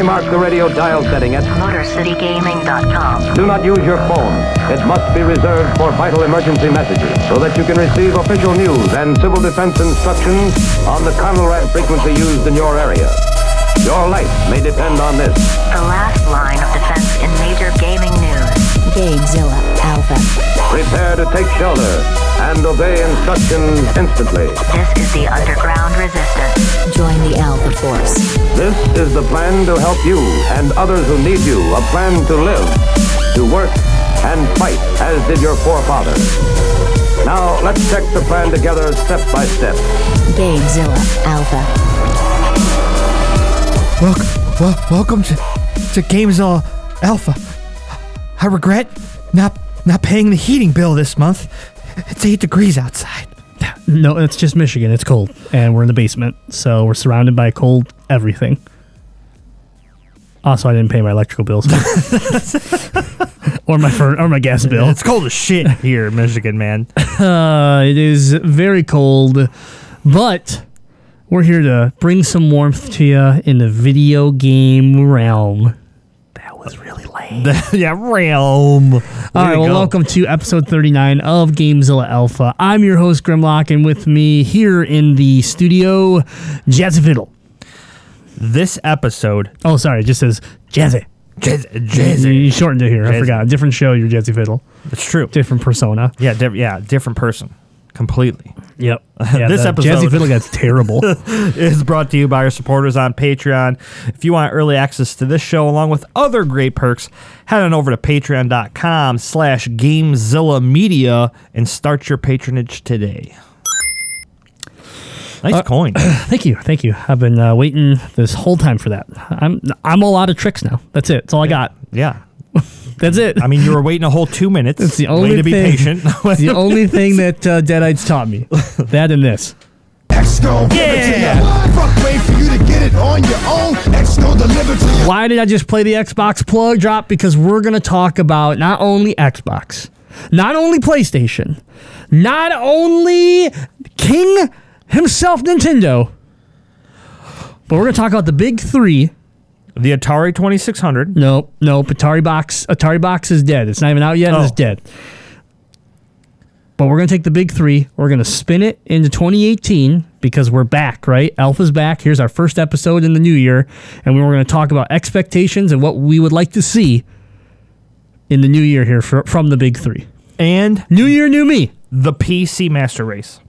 Clearly mark the radio dial setting at MotorCityGaming.com. Do not use your phone. It must be reserved for vital emergency messages so that you can receive official news and civil defense instructions on the Conelrad frequency used in your area. Your life may depend on this. The last line of defense in major gaming news. Gamezilla Alpha. Prepare to take shelter and obey instructions instantly. This is the underground resistance. Join the Alpha Force. This is the plan to help you and others who need you. A plan to live, to work, and fight as did your forefathers. Now, let's check the plan together step by step. Gamezilla Alpha. Welcome, well, welcome to, to Gamezilla Alpha. I regret not not paying the heating bill this month. It's eight degrees outside. No, it's just Michigan. It's cold, and we're in the basement, so we're surrounded by cold everything. Also, I didn't pay my electrical bills or my fur- or my gas bill. It's cold as shit here in Michigan, man. Uh, it is very cold, but we're here to bring some warmth to you in the video game realm. Was really lame. yeah, realm. All right, well, welcome to episode 39 of Gamezilla Alpha. I'm your host, Grimlock, and with me here in the studio, Jazzy Fiddle. This episode, Oh, sorry, it just says Jazzy. Jazz, You shortened it here. I forgot. Different show, you're Jazzy Fiddle. It's true. Different persona. Yeah, di- yeah, different person, completely. Yep. Yeah, This episode- Jazzy Fiddle gets terrible. is brought to you by our supporters on Patreon. If you want early access to this show along with other great perks, head on over to patreon.com slash Gamezilla Media and start your patronage today. Nice coin. thank you. Thank you. I've been uh, waiting this whole time for that. I'm I'm all out of tricks now. That's it. That's all I got. Yeah. That's it. I mean, you were waiting a whole two minutes. It's the only Way to be thing- patient. It's the only thing that uh, Deadites taught me. That and this. X give it to you. Fuck wait for you to get it on your own. X gon' deliver to you. Why did I just play the Xbox plug drop? Because we're going to talk about not only Xbox, not only PlayStation, not only King himself, Nintendo, but we're going to talk about the big three. The Atari 2600. Nope, nope. Atari Box, Atari Box is dead. It's not even out yet. and It's Oh. dead. But we're going to take the big three. We're going to spin it into 2018 because we're back, right? Alpha's back. Here's our first episode in the new year. And we're going to talk about expectations and what we would like to see in the new year here fr- from the big three. And New year, new me. the PC Master Race.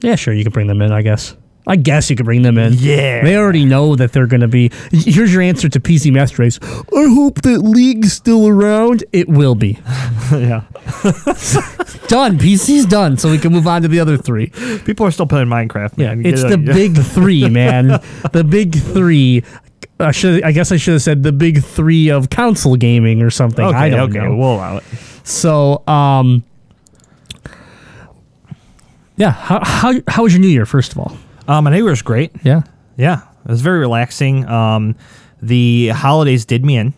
Yeah, sure. You can bring them in, I guess. I guess you could bring them in. Yeah. They already know that they're going to be. Here's your answer to PC Master Race. I hope that League's still around. It will be. yeah. done. PC's done, so we can move on to the other three. People are still playing Minecraft, Man. Yeah, it's Get the it- big three, man. the big three. I should. I guess I should have said the big three of console gaming or something. Okay, I don't okay, know. we'll allow it. So, um, yeah. How how how was your New Year? First of all, Um, my New Year's great. yeah. Yeah, it was very relaxing. Um, the holidays did me in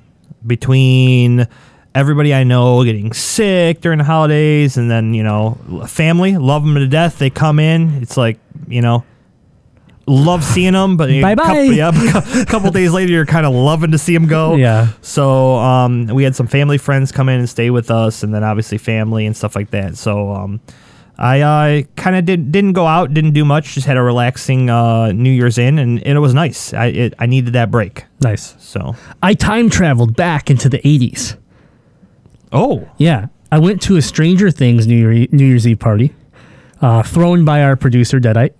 between everybody I know getting sick during the holidays, and then you know, family love them to death. They come in. It's like you know, love seeing them, but a Bye-bye. couple, yeah, a couple days later, you're kind of loving to see them go. Yeah. So um, we had some family friends come in and stay with us, and then obviously family and stuff like that. So um, I uh, kind of did, didn't go out, didn't do much, just had a relaxing uh, New Year's in, and, and it was nice. I it, I needed that break. Nice. So I time traveled back into the '80s. oh Yeah, I went to a Stranger Things New Year New Year's Eve party, uh, thrown by our producer Deadite,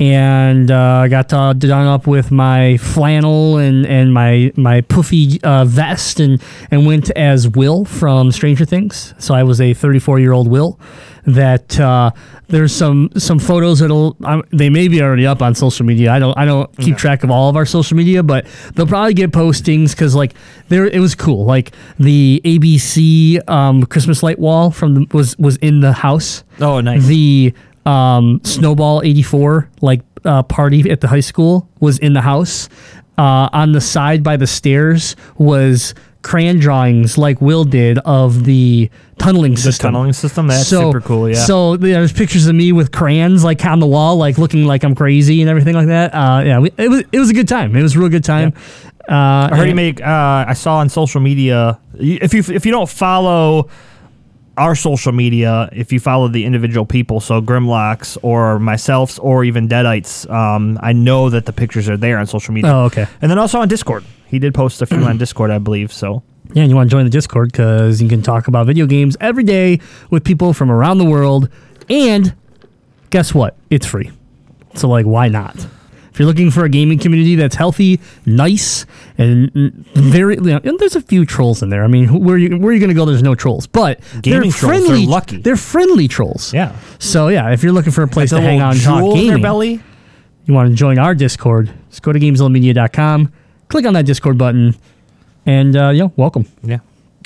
and uh, I got uh, done up with my flannel and, and my my puffy uh, vest and and went as Will from Stranger Things. So I was a 34 year old Will. That uh, there's some some photos that'll um, they may be already up on social media. I don't I don't keep track of all of our social media, but they'll probably get postings because like there it was cool. Like the ABC um, Christmas light wall from the, was was in the house oh nice. the um, Snowball 84 like uh, party at the high school was in the house. Uh, on the side by the stairs was crayon drawings like Will did of the tunneling system. the tunneling system that's so, super cool. Yeah. So there's pictures of me with crayons like on the wall, like looking like I'm crazy and everything like that. Uh, yeah, we, it was it was a good time. It was a real good time. Uh, I heard he and- make. Uh, I saw on social media. If you if you don't follow our social media, if you follow the individual people, so Grimlocks or myself's or even Deadites, um, I know that the pictures are there on social media. Oh, okay. And then also on Discord, he did post a few on Discord, I believe. So Yeah, and you want to join the Discord because you can talk about video games every day with people from around the world. And guess what? It's free. So, like, why not? If you're looking for a gaming community that's healthy, nice, and very, you know, and there's a few trolls in there. I mean, who- where you where are you going to go? There's no trolls, but Gaming they're trolls, they're friendly. lucky. They're friendly trolls. yeah, So yeah, if you're looking for a place to hang out and talk jewel in gaming, their belly. you want to join our Discord, just go to GameZillaMedia.com, click on that Discord button, and uh, you know, welcome. Yeah.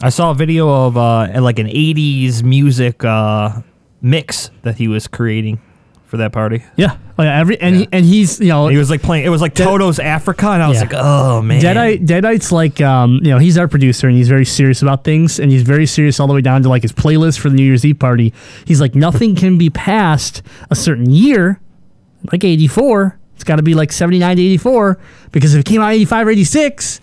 I saw a video of uh, like an 80s music uh, mix that he was creating for that party. Yeah. Oh, yeah. Every and He, and he's you know he was like playing. It was like Dead- Toto's Africa, and I was Yeah. like, oh man. Deadite, Deadite's like, um, you know, he's our producer and he's very serious about things and he's very serious all the way down to like his playlist for the New Year's Eve party. He's like, nothing can be past a certain year, like 84. It's got to be like 79 to 84 because if it came out 85 or 86,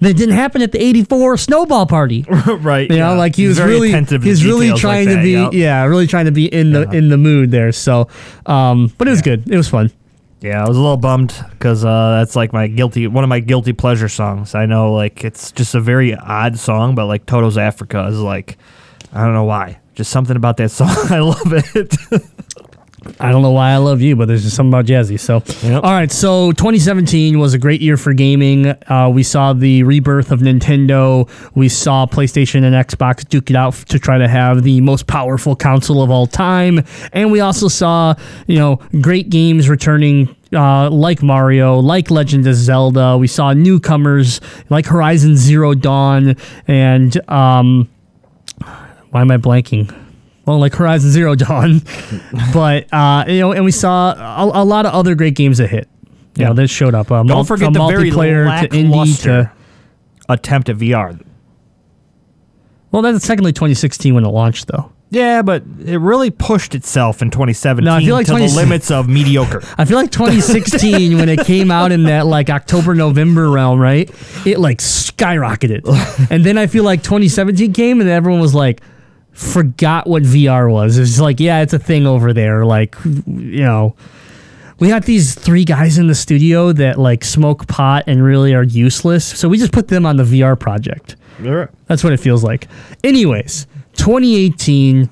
that didn't happen at the 84 snowball party. right. You yeah. know, like he was really he's really trying like to be yep. yeah, really trying to be in yeah. the in the mood there. So, um, but it was yeah. good. It was fun. Yeah, I was a little bummed because uh, that's like my guilty one of my guilty pleasure songs. I know like it's just a very odd song, but like Toto's Africa is like I don't know why, just something about that song. I love it. I don't know why I love you, but there's just something about Jazzy. So, Yep. all right. So, 2017 was a great year for gaming. Uh, we saw the rebirth of Nintendo. We saw PlayStation and Xbox duke it out to try to have the most powerful console of all time, and we also saw, you know, great games returning. Uh, like Mario, like Legend of Zelda, we saw newcomers like Horizon Zero Dawn, and um, why am I blanking? Well, like Horizon Zero Dawn, but uh, you know, and we saw a, a lot of other great games that hit. You know, Yeah. that showed up. Mul- don't forget from the very multiplayer to indie to attempt at VR. well, that's technically 2016 when it launched, though. Yeah, but it really pushed itself in 2017 No, I feel like to 20 the limits of mediocre. I feel like 2016 when it came out in that like October November realm, right? It like skyrocketed, and then I feel like 2017 came and everyone was like forgot what VR was. It was like, yeah, it's a thing over there. Like, you know, we got these three guys in the studio that like smoke pot and really are useless, so we just put them on the VR project. That's what it feels like. Anyways, 2018,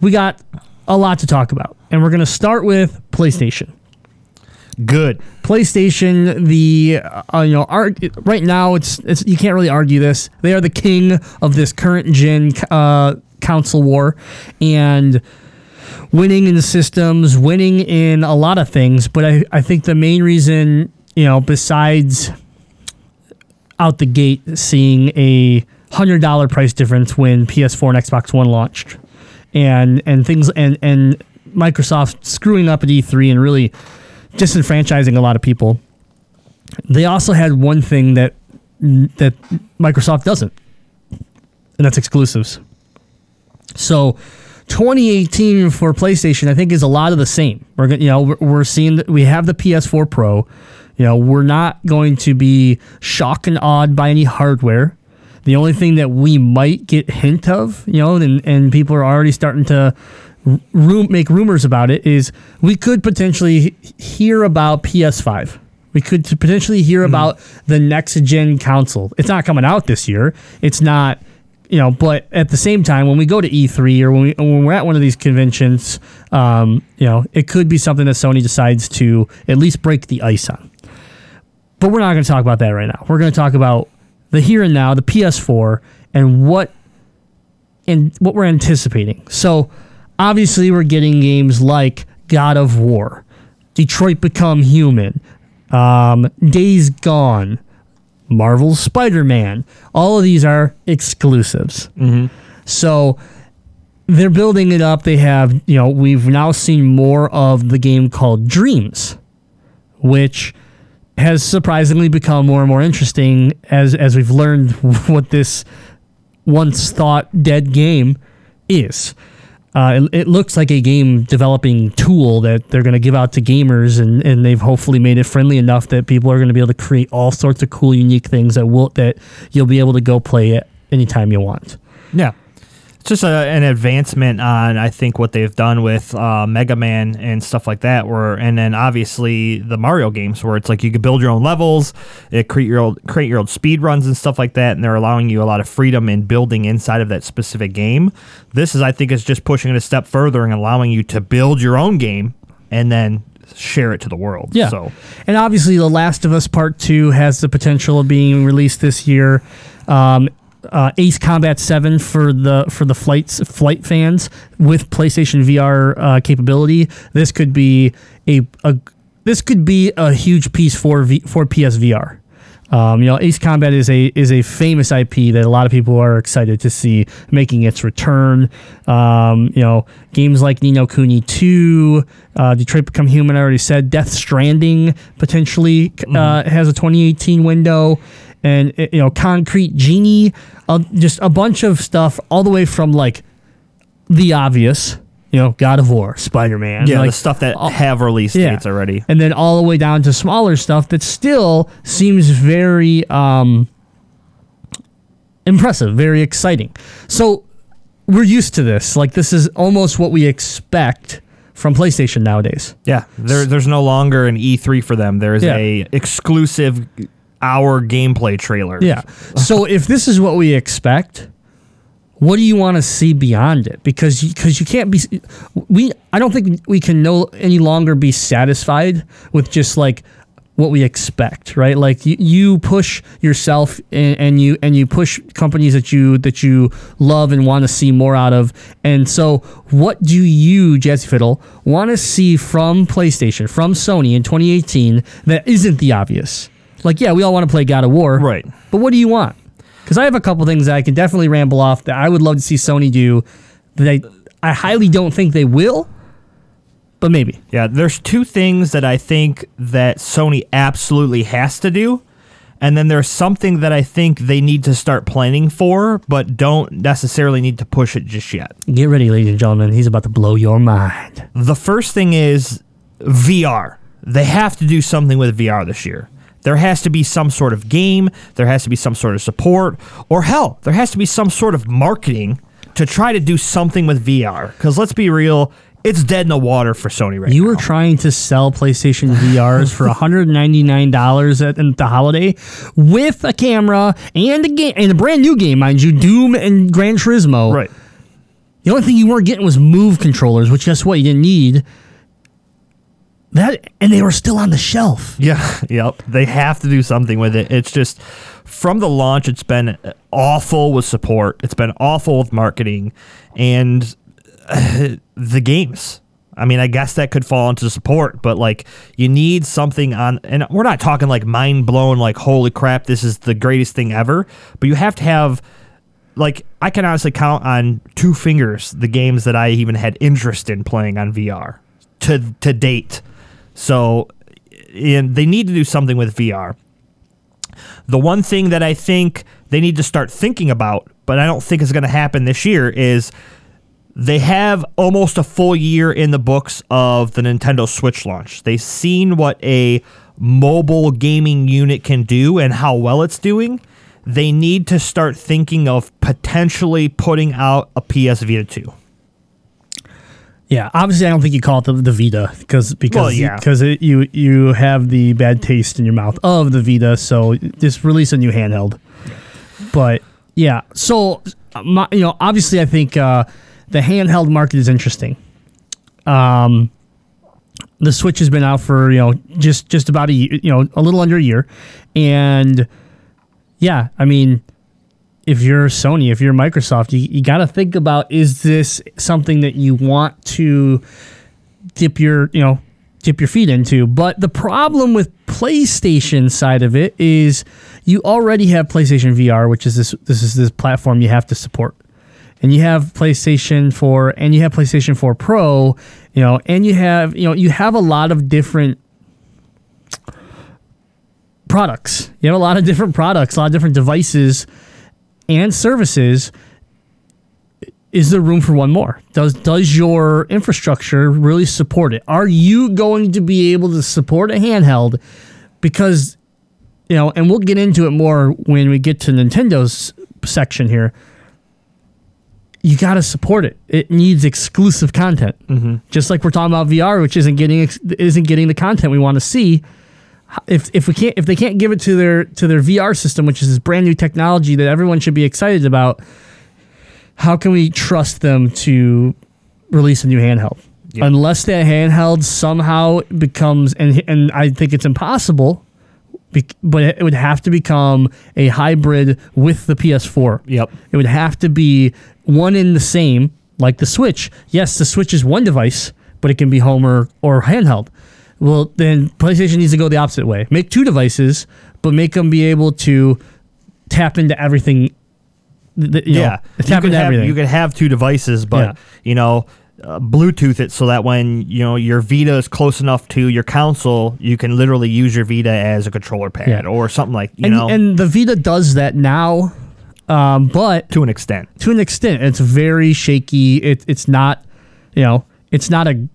we got a lot to talk about, and we're gonna start with PlayStation. Good. PlayStation, the uh, you know, arg- right now it's it's you can't really argue this. They are the king of this current gen uh, console war, and winning in systems, winning in a lot of things. But I I think the main reason you know besides out the gate seeing a hundred dollar price difference when PS4 and Xbox One launched, and and things and and Microsoft screwing up at E3 and really disenfranchising a lot of people. They also had one thing that that Microsoft doesn't, and that's exclusives. So, 2018 for PlayStation, I think, is a lot of the same. We're you know, we're, seeing that we have the PS4 Pro. You know, we're not going to be shocked and awed by any hardware. The only thing that we might get hint of, you know, and, and people are already starting to room, make rumors about it, is we could potentially hear about PS5. We could potentially hear about the next gen console. It's not coming out this year. It's not, you know, but at the same time, when we go to E3 or when, we, when we're at one of these conventions, um, you know, it could be something that Sony decides to at least break the ice on. But we're not going to talk about that right now. We're going to talk about the here and now, the PS4, and what and what we're anticipating. So, obviously, we're getting games like God of War, Detroit Become Human, um, Days Gone, Marvel's Spider Man. All of these are exclusives. So they're building it up. They have, you know, we've now seen more of the game called Dreams, which has surprisingly become more and more interesting as as we've learned what this once thought dead game is. Uh, it, it looks like a game developing tool that they're going to give out to gamers, and, and they've hopefully made it friendly enough that people are going to be able to create all sorts of cool, unique things that will that you'll be able to go play it anytime you want. Yeah. It's just a, an advancement on, I think, what they've done with uh, Mega Man and stuff like that. Where and then obviously the Mario games, where it's like you could build your own levels, it create your old create your own speed runs and stuff like that, and they're allowing you a lot of freedom in building inside of that specific game. This is, I think, is just pushing it a step further and allowing you to build your own game and then share it to the world. Yeah. So And obviously, The Last of Us Part 2 has the potential of being released this year. Um, uh, Ace Combat 7 for the for the flights flight fans with PlayStation VR uh, capability. This could be a, a this could be a huge piece for v, for PSVR. Um, you know, Ace Combat is a is a famous IP that a lot of people are excited to see making its return. Um, you know, games like Ni no Kuni 2, uh, Detroit Become Human. I already said Death Stranding potentially uh, has a 2018 window, and uh, you know, Concrete Genie, uh, just a bunch of stuff all the way from like the obvious. You know, God of War, Spider Man, yeah, like, the stuff that all- have release yeah. dates already. and then all the way down to smaller stuff that still seems very um, impressive, very exciting. So we're used to this. Like this is almost what we expect from PlayStation nowadays. Yeah, there, there's no longer an E3 for them. There's Yeah. a exclusive hour gameplay trailer. Yeah. So if this is what we expect, what do you want to see beyond it? Because because you can't be we I don't think we can no any longer be satisfied with just like what we expect, right? Like you, you push yourself and, and you and you push companies that you that you love and want to see more out of. And so, what do you, Jazzy Fiddle, want to see from PlayStation, from Sony in 2018 that isn't the obvious? Like, yeah, we all want to play God of War, Right. But what do you want? Because I have a couple things that I can definitely ramble off that I would love to see Sony do. That I, I highly don't think they will, but maybe. Yeah, there's two things that I think that Sony absolutely has to do. And then there's something that I think they need to start planning for, but don't necessarily need to push it just yet. Get ready, ladies and gentlemen. He's about to blow your mind. The first thing is VR. They have to do something with VR this year. There has to be some sort of game, there has to be some sort of support, or hell, there has to be some sort of marketing to try to do something with VR. Because let's be real, it's dead in the water for Sony right You now. were trying to sell PlayStation VRs for $199 at, at the holiday with a camera and a game and a brand new game, mind you, Doom and Gran Turismo. right. The only thing you weren't getting was Move controllers, which guess what? You didn't need. That and they were still on the shelf. Yeah, yep. They have to do something with it. It's just from the launch, it's been awful with support. It's been awful with marketing, and uh, the games. I mean, I guess that could fall into support, but like you need something on, and we're not talking like mind blown, like holy crap, this is the greatest thing ever. But you have to have, like, I can honestly count on two fingers the games that I even had interest in playing on VR to to date. So, they need to do something with VR. The one thing that I think they need to start thinking about, but I don't think is going to happen this year, is they have almost a full year in the books of the Nintendo Switch launch. They've seen what a mobile gaming unit can do and how well it's doing. They need to start thinking of potentially putting out a PS Vita 2. Yeah, obviously, I don't think you call it the, the Vita because because Well, yeah. because it, you you have the bad taste in your mouth of the Vita, so just release a new handheld. But yeah, so my, you know, obviously, I think uh, the handheld market is interesting. Um, the Switch has been out for you know just just about a year, you know a little under a year, and yeah, I mean if you're Sony, if you're Microsoft, you, you got to think about is this something that you want to dip your, you know, dip your feet into. But the problem with PlayStation side of it is you already have PlayStation VR, which is this this is this platform you have to support. And you have PlayStation 4 and you have PlayStation 4 Pro, you know, and you have, you know, you have a lot of different products. You have a lot of different products, a lot of different devices and services is there room for one more? Does does your infrastructure really support it? Are you going to be able to support a handheld? Because you know, and we'll get into it more when we get to Nintendo's section here. You got to support it. It needs exclusive content, mm-hmm. just like we're talking about VR, which isn't getting ex- isn't getting the content we want to see. If, if we can't if they can't give it to their to their VR system, which is this brand new technology that everyone should be excited about, how can we trust them to release a new handheld? Yeah. Unless that handheld somehow becomes, and and I think it's impossible, but it would have to become a hybrid with the PS4. Yep. It would have to be one in the same, like the Switch. Yes, the Switch is one device, but it can be home or, or handheld. Well, then PlayStation needs to go the opposite way. Make two devices, but make them be able to tap into everything. th- th- you know, yeah, you tap into have, everything. You could have two devices, but Yeah. you know, uh, Bluetooth it so that when you know your Vita is close enough to your console, you can literally use your Vita as a controller pad Yeah. or something like you and, know and the Vita does that now, um, but to an extent. to an extent, it's very shaky. It, it's not, you know, it's not a.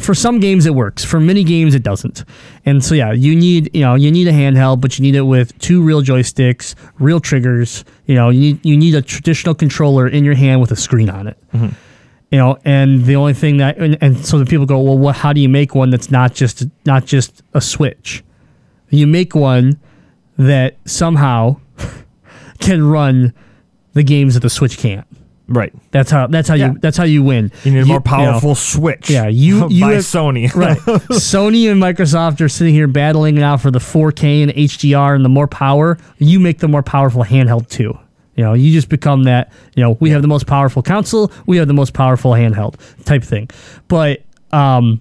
For some games it works. For many games it doesn't. And so yeah, you need you know you need a handheld, but you need it with two real joysticks, real triggers. You know you need you need a traditional controller in your hand with a screen on it. Mm-hmm. You know, and the only thing that and, and so the people go, well, what, how do you make one that's not just not just a switch? You make one that somehow can run the games that the Switch can't. Right. That's how that's how Yeah. you that's how you win. You need a more know, powerful Switch. yeah, you- you by have- Sony. right. Sony and Microsoft are sitting here battling now for the 4K and HDR and the more power. You make the more powerful handheld too. You know, you just become that. You know, we have the most powerful console. We have the most powerful handheld type thing. But um,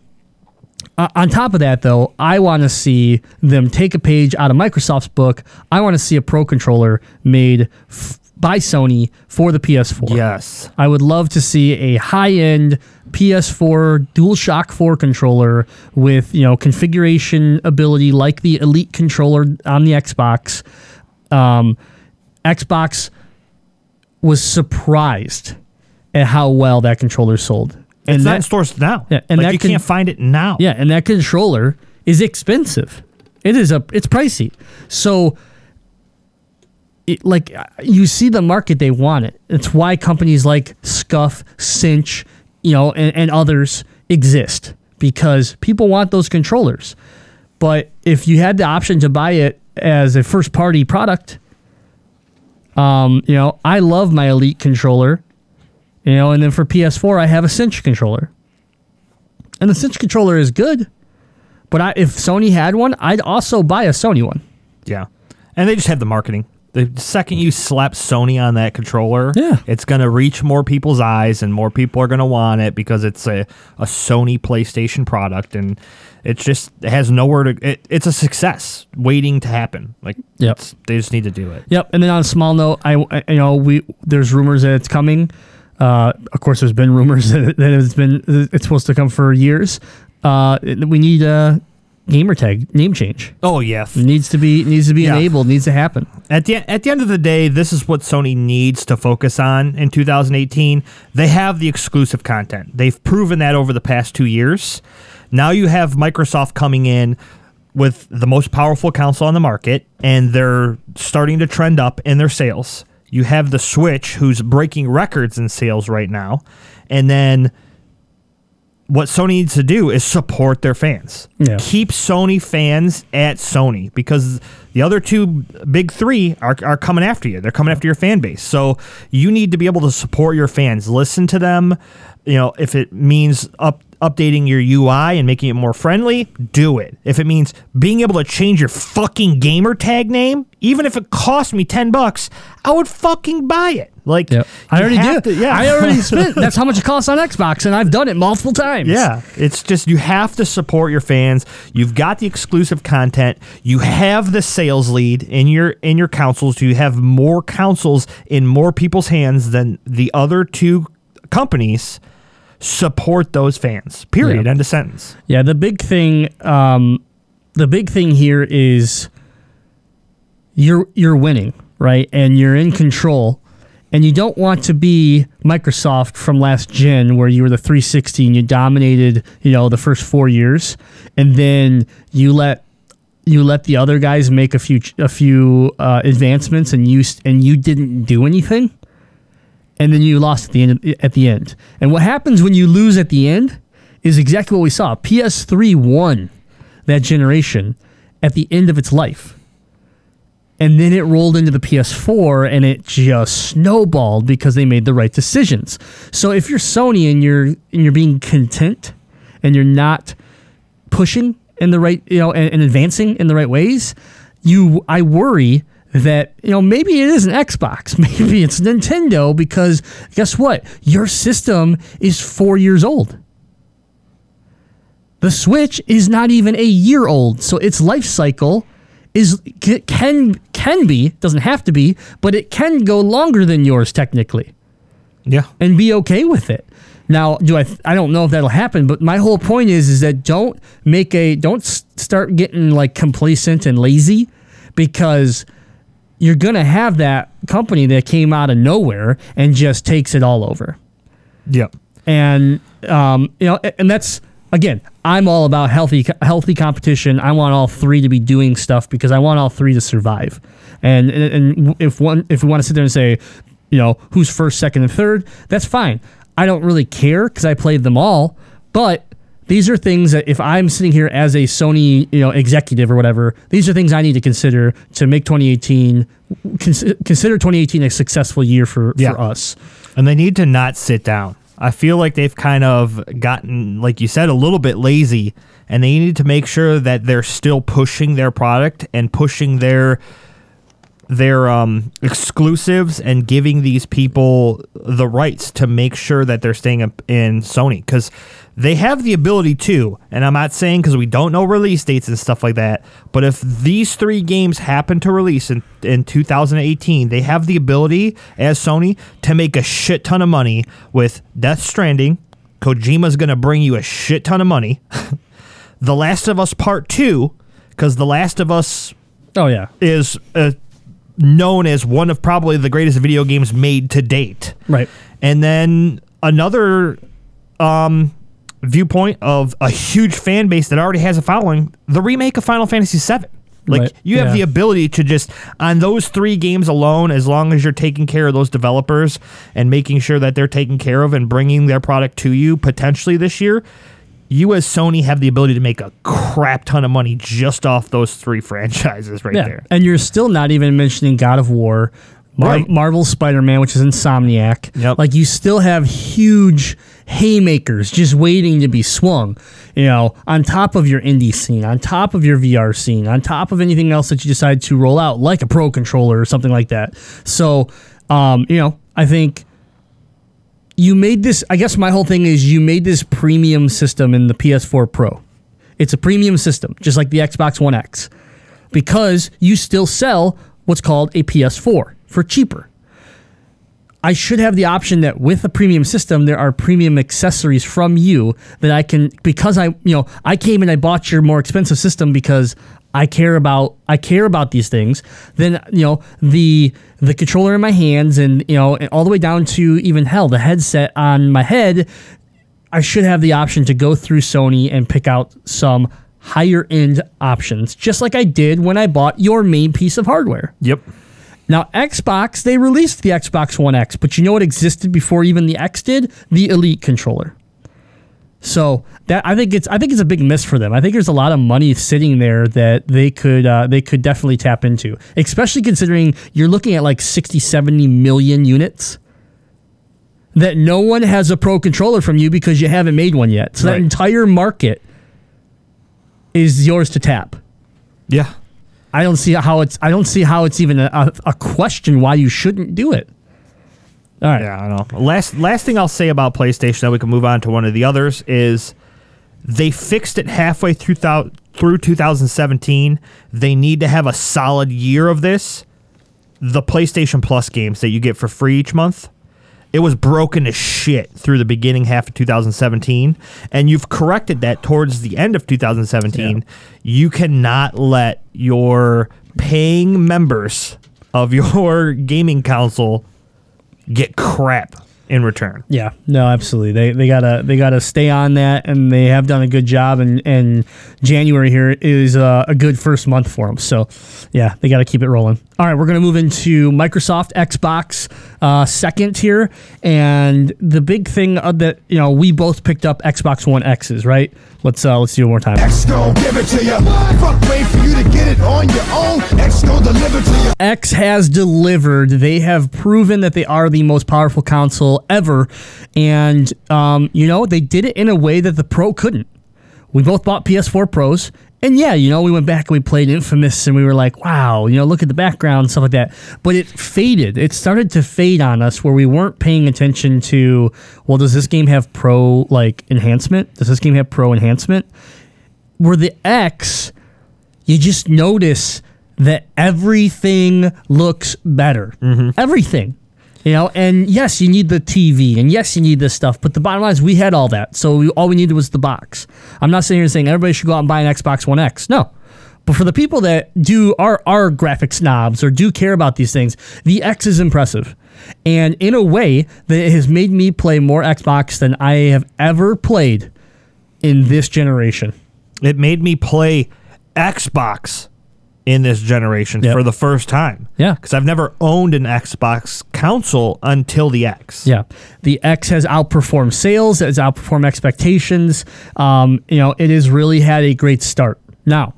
uh, on top of that, though, I want to see them take a page out of Microsoft's book. I want to see a Pro controller made f- by Sony for the PS4. yes. I would love to see a high-end PS4 DualShock 4 controller with you know configuration ability like the Elite controller on the Xbox. Um, Xbox was surprised at how well that controller sold, and It's not that in stores now. Yeah, and like that you can- can't find it now. yeah, and that controller is expensive. It is a it's pricey. So it, like uh, you see the market they want it. It's why companies like Scuff, Cinch, you know, and, and others exist because people want those controllers. But if you had the option to buy it as a first party product, um, you know, I love my Elite controller, you know, and then for PS4 I have a Cinch controller. And the Cinch controller is good. But I, if Sony had one, I'd also buy a Sony one. Yeah. And they just have the marketing. The second you slap Sony on that controller, Yeah. it's going to reach more people's eyes and more people are going to want it because it's a, a Sony PlayStation product and it's just it has nowhere to it, it's a success waiting to happen. Like Yep. it's- they just need to do it. Yep. And then on a small note, I I- you know we there's rumors that it's coming. Uh, of course, there's been rumors that, that it's been it's supposed to come for years. Uh, we need a gamer tag name change. Oh yeah. Needs to be needs to be Yeah. enabled. Needs to happen. At the at the end of the day, this is what Sony needs to focus on in 2018. They have the exclusive content. They've proven that over the past 2 years. Now you have Microsoft coming in with the most powerful console on the market and they're starting to trend up in their sales. You have the Switch who's breaking records in sales right now. And then what Sony needs to do is support their fans. Yeah. Keep Sony fans at Sony because the other two big three are, are coming after you. They're coming after your fan base. So you need to be able to support your fans. Listen to them. You know, if it means up updating your UI and making it more friendly, do it. If it means being able to change your fucking gamer tag name, even if it cost me 10 bucks, I would fucking buy it. Like I already did. to- yeah. I already spent. That's how much it costs on Xbox, and I've done it multiple times. Yeah, it's just you have to support your fans. You've got the exclusive content. You have the sales lead in your in your councils. You have more councils in more people's hands than the other two companies. Support those fans. Period. Yeah. End of sentence. Yeah, the big thing, um, the big thing here is you're you're winning, right? And you're in control, And you don't want to be Microsoft from last gen, where you were the 360 and you dominated, you know, the first four years, and then you let you let the other guys make a few a few uh, advancements, and you and you didn't do anything, and then you lost at the end. At the end, and what happens when you lose at the end is exactly what we saw. PS3 won that generation at the end of its life and then it rolled into the PS4 and it just snowballed because they made the right decisions. So if you're Sony and you're and you're being content and you're not pushing in the right, you know, and, and advancing in the right ways, you I worry that you know maybe it is an Xbox, maybe it's Nintendo because guess what? Your system is 4 years old. The Switch is not even a year old, so its life cycle is can can be doesn't have to be, but it can go longer than yours technically, Yeah. and be okay with it. Now, do I? I don't know if that'll happen, but my whole point is is that don't make a don't start getting like complacent and lazy, because you're gonna have that company that came out of nowhere and just takes it all over Yep. and um, you know, and that's again, I'm all about healthy healthy competition. I want all three to be doing stuff because I want all three to survive. And and, and if one if we want to sit there and say, you know, who's first, second, and third, that's fine. I don't really care because I played them all, but. These are things that if I'm sitting here as a Sony, you know, executive or whatever, these are things I need to consider to make 2018 cons- consider 2018 a successful year for, Yeah. for us. And they need to not sit down. I feel like they've kind of gotten, like you said, a little bit lazy, and they need to make sure that they're still pushing their product and pushing their their um, exclusives and giving these people the rights to make sure that they're staying up in Sony because they have the ability to. And I'm not saying because we don't know release dates and stuff like that, but if these three games happen to release in, in 2018, they have the ability as Sony to make a shit ton of money with Death Stranding. Kojima's going to bring you a shit ton of money. the Last of Us Part 2, because The Last of Us Oh yeah, is uh, known as one of probably the greatest video games made to date. right. And then another um, viewpoint of a huge fan base that already has a following: the remake of Final Fantasy VII. Like Right, you have yeah. the ability to just on those three games alone, as long as you're taking care of those developers and making sure that they're taken care of and bringing their product to you potentially this year. You as Sony have the ability to make a crap ton of money just off those three franchises right Yeah, there. and you're still not even mentioning God of War, Mar- Right. Marvel Spider-Man, which is Insomniac. Yep. Like you still have huge haymakers just waiting to be swung. You know, on top of your indie scene, on top of your VR scene, on top of anything else that you decide to roll out, like a Pro controller or something like that. So, um, you know, I think you made this i guess my whole thing is you made this premium system in the ps4 pro. It's a premium system just like the xbox one x because you still sell what's called a ps4 for cheaper. I should have the option that with a premium system there are premium accessories from you that i can because i you know i came and i bought your more expensive system because I care about I care about these things, then you know the the controller in my hands and you know and all the way down to even hell the headset on my head, I should have the option to go through Sony and pick out some higher end options, just like I did when I bought your main piece of hardware. Yep. Now, Xbox, they released the Xbox One X, but you know what existed before even the X did? The Elite controller. So that I think it's I think it's a big miss for them. I think there's a lot of money sitting there that they could uh, they could definitely tap into, especially considering you're looking at like 60, 70 million units that no one has a pro controller from you because you haven't made one yet. So that entire market is yours to tap. Yeah. I don't see how it's I don't see how it's even a, a question why you shouldn't do it. All right. Yeah, I know. Last last thing I'll say about PlayStation, that we can move on to one of the others, is they fixed it halfway through thou- through 2017. They need to have a solid year of this. The PlayStation Plus games that you get for free each month, it was broken to shit through the beginning half of 2017, and you've corrected that towards the end of 2017. You cannot let your paying members of your gaming console get crap in return. Yeah, no, absolutely. They they gotta they gotta stay on that, and they have done a good job. And and January here is uh, a good first month for them. So, yeah, they gotta keep it rolling. All right, we're gonna move into Microsoft Xbox uh, second here, and the big thing uh, that you know we both picked up Xbox One X's, right? Let's uh, let's do it one more time. X gon' give it to you. Fuck, wait for you to get it on your own. X gon' deliver to you. X has delivered. They have proven that they are the most powerful console ever, and um, you know they did it in a way that the Pro couldn't. We both bought PS4 Pros, and yeah, you know we went back and we played Infamous, and we were like, wow, you know, look at the background, and stuff like that. But it faded. It started to fade on us, where we weren't paying attention to. Well, does this game have Pro like enhancement? Does this game have Pro enhancement? Where the X you just notice that everything looks better. Everything. You know, and yes, you need the TV, and yes, you need this stuff, but the bottom line is we had all that. So we, all we needed was the box. I'm not sitting here saying everybody should go out and buy an Xbox One X. No. But for the people that do are are graphic snobs or do care about these things, the X is impressive. And in a way that it has made me play more Xbox than I have ever played in this generation. It made me play Xbox in this generation Yep. for the first time. Yeah. Because I've never owned an Xbox console until the X. Yeah, the X has outperformed sales, it has outperformed expectations. Um, you know, it has really had a great start. Now,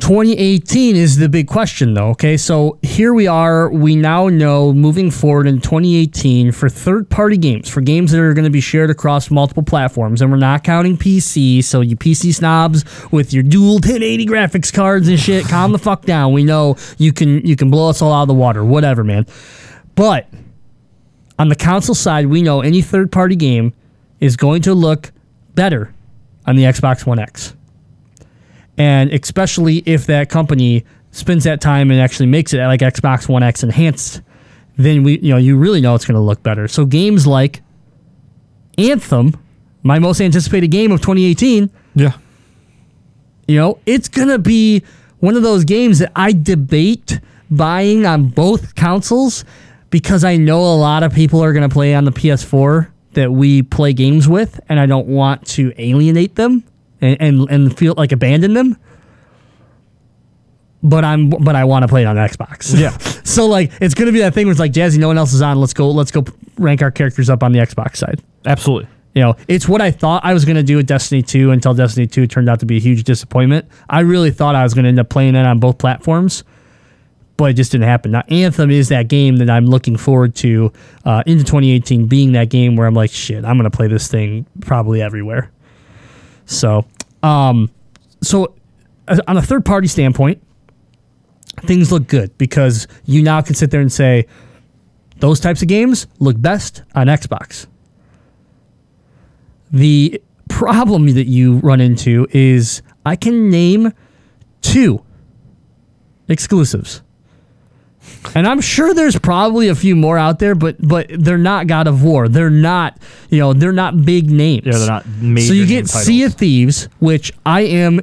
2018 is the big question, though. Okay, so here we are. We now know moving forward in 2018 for third party games, for games that are going to be shared across multiple platforms, and we're not counting PC. So, you PC snobs with your dual 1080 graphics cards and shit, calm the fuck down. We know you can you can blow us all out of the water, whatever, man. But on the console side, we know any third party game is going to look better on the Xbox One X. And especially if that company spends that time and actually makes it like Xbox One X enhanced, then we you know you really know it's going to look better. So games like Anthem, my most anticipated game of 2018, Yeah. you know, it's going to be one of those games that I debate buying on both consoles because I know a lot of people are going to play on the PS4 that we play games with, and I don't want to alienate them and, and, and feel like abandon them. But I'm but I want to play it on Xbox. Yeah. so like it's gonna be that thing where it's like Jazzy, no one else is on. Let's go. Let's go rank our characters up on the Xbox side. Absolutely. You know, it's what I thought I was going to do with Destiny 2 until Destiny 2 turned out to be a huge disappointment. I really thought I was going to end up playing it on both platforms, but it just didn't happen. Now, Anthem is that game that I'm looking forward to uh, into 2018 being that game where I'm like, shit, I'm going to play this thing probably everywhere. So, um, so on a third party standpoint, things look good because you now can sit there and say, those types of games look best on Xbox. The problem that you run into is I can name two exclusives. And I'm sure there's probably a few more out there, but but they're not God of War. They're not, you know, they're not big names. Yeah, they're not major So you get Sea of. Thieves, which I am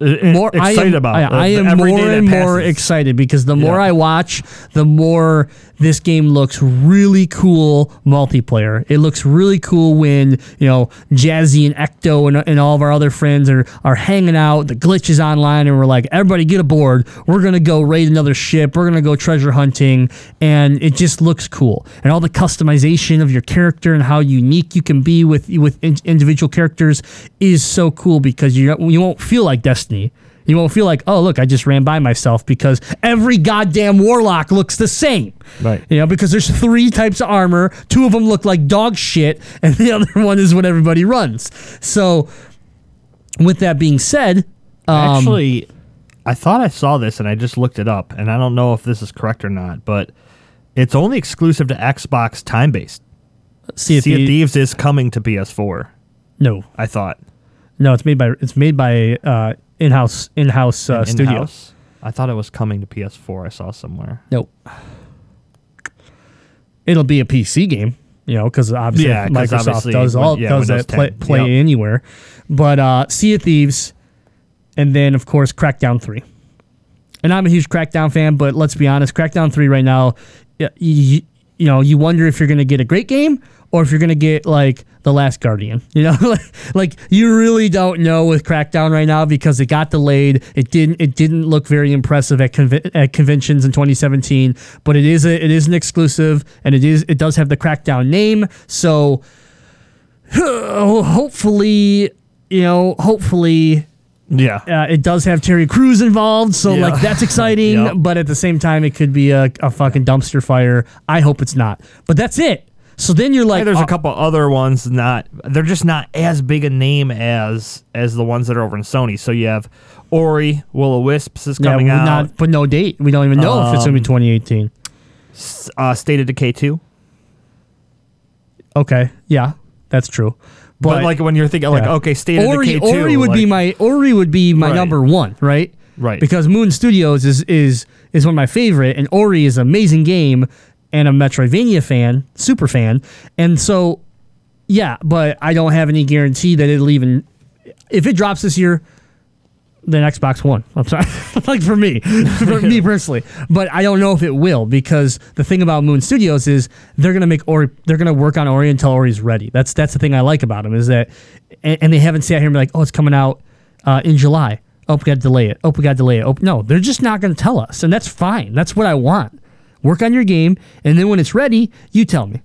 Uh, more excited I am, about. I, I am more and more excited because the more Yeah. I watch, the more this game looks really cool multiplayer. It looks really cool when you know Jazzy and Ecto and, and all of our other friends are are hanging out. The glitch is online, and we're like, everybody get aboard. We're gonna go raid another ship. We're gonna go treasure hunting, and it just looks cool. And all the customization of your character and how unique you can be with with in- individual characters is so cool because you you won't feel like Destiny. You won't feel like, oh, look, I just ran by myself because every goddamn warlock looks the same. Right. You know, because there's three types of armor. Two of them look like dog shit, and the other one is what everybody runs. So, with that being said, um, Actually, I thought I saw this and I just looked it up, and I don't know if this is correct or not, but it's only exclusive to Xbox time based. Sea of Sea of Thieves- Thieves is coming to PS4. No, I thought no, it's made by it's made by uh, in-house in-house uh, studio. In-house? I thought it was coming to PS4. I saw somewhere. Nope. It'll be a PC game, you know, because obviously Yeah, 'cause Microsoft obviously does Win- all yeah, does Windows that play, 10, play yep. anywhere. But uh, Sea of Thieves, and then of course Crackdown Three. And I'm a huge Crackdown fan, but let's be honest, Crackdown Three right now, y- y- you know, you wonder if you're going to get a great game or if you're going to get like the Last Guardian. You know, like, you really don't know with Crackdown right now because it got delayed. It didn't. It didn't look very impressive at, at conventions in 2017. But it is a, it is an exclusive, and it is it does have the Crackdown name. So hopefully, you know, hopefully Yeah. uh, it does have Terry Crews involved, so Yeah. like that's exciting. Yep. But at the same time, it could be a, a fucking dumpster fire. I hope it's not. But that's it. So then you're like, there's uh, a couple other ones not they're just not as big a name as as the ones that are over in Sony. So you have Ori, Will o Wisps is coming we're out. not, but no date. We don't even know if it's gonna be Um, 2018. uh, State of Decay 2. Okay, yeah, that's true. But, like when you're thinking like yeah. okay, State of Ori, Decay 2. Ori would be my Ori would be my Right. number one, right? Right. Because Moon Studios is is is one of my favorite, and Ori is an amazing game, and a Metroidvania fan, super fan, and so yeah. But I don't have any guarantee that it'll even if it drops this year. Then Xbox One. I'm sorry, like for me, for me personally, but I don't know if it will because the thing about Moon Studios is they're gonna make Ori, they're gonna work on Ori until Ori's ready. That's that's the thing I like about them is that, and, and they haven't sat here and be like, oh, it's coming out uh, in July. Oh, we got to delay it. Oh, we got to delay it. Oh, no, they're just not going to tell us, and that's fine. That's what I want. Work on your game, and then when it's ready, you tell me.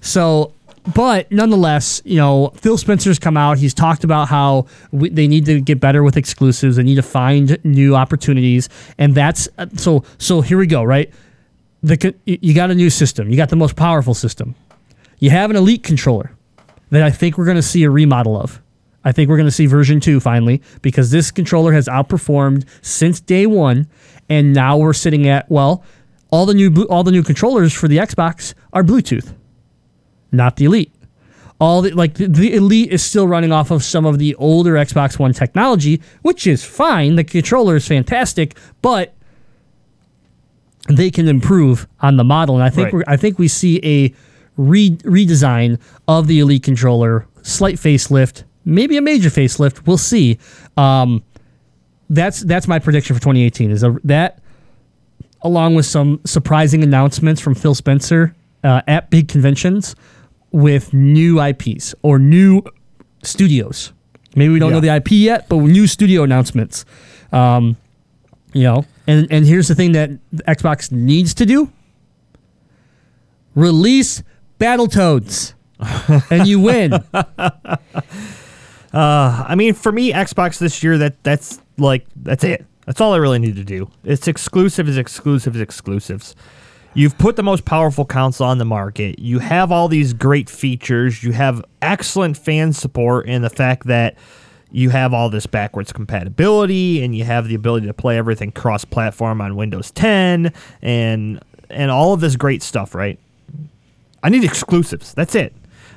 So, but nonetheless, you know, Phil Spencer's come out. He's talked about how we, they need to get better with exclusives. They need to find new opportunities, and that's uh, so. So here we go. Right, the you you got a new system. You got the most powerful system. You have an elite controller that I think we're going to see a remodel of. I think we're going to see version two finally because this controller has outperformed since day one, and now we're sitting at well, all the new all the new controllers for the Xbox are Bluetooth, not the Elite. All the like the, the Elite is still running off of some of the older Xbox One technology, which is fine. The controller is fantastic, but they can improve on the model, and I think Right. we're I think we see a re- redesign of the Elite controller, slight facelift, maybe a major facelift. We'll see. Um, that's that's my prediction for 2018. Is a, that along with some surprising announcements from Phil Spencer uh, at big conventions with new IPs or new studios. Maybe we don't know the IP yet, but new studio announcements. Um, you know, and and here's the thing that Xbox needs to do: release Battletoads, and you win. I mean, for me, Xbox this year, that that's like that's it. That's all I really need to do. It's exclusives, exclusives, exclusives. You've put the most powerful console on the market. You have all these great features. You have excellent fan support in the fact that you have all this backwards compatibility and you have the ability to play everything cross-platform on Windows 10 and and all of this great stuff, right? I need exclusives. That's it.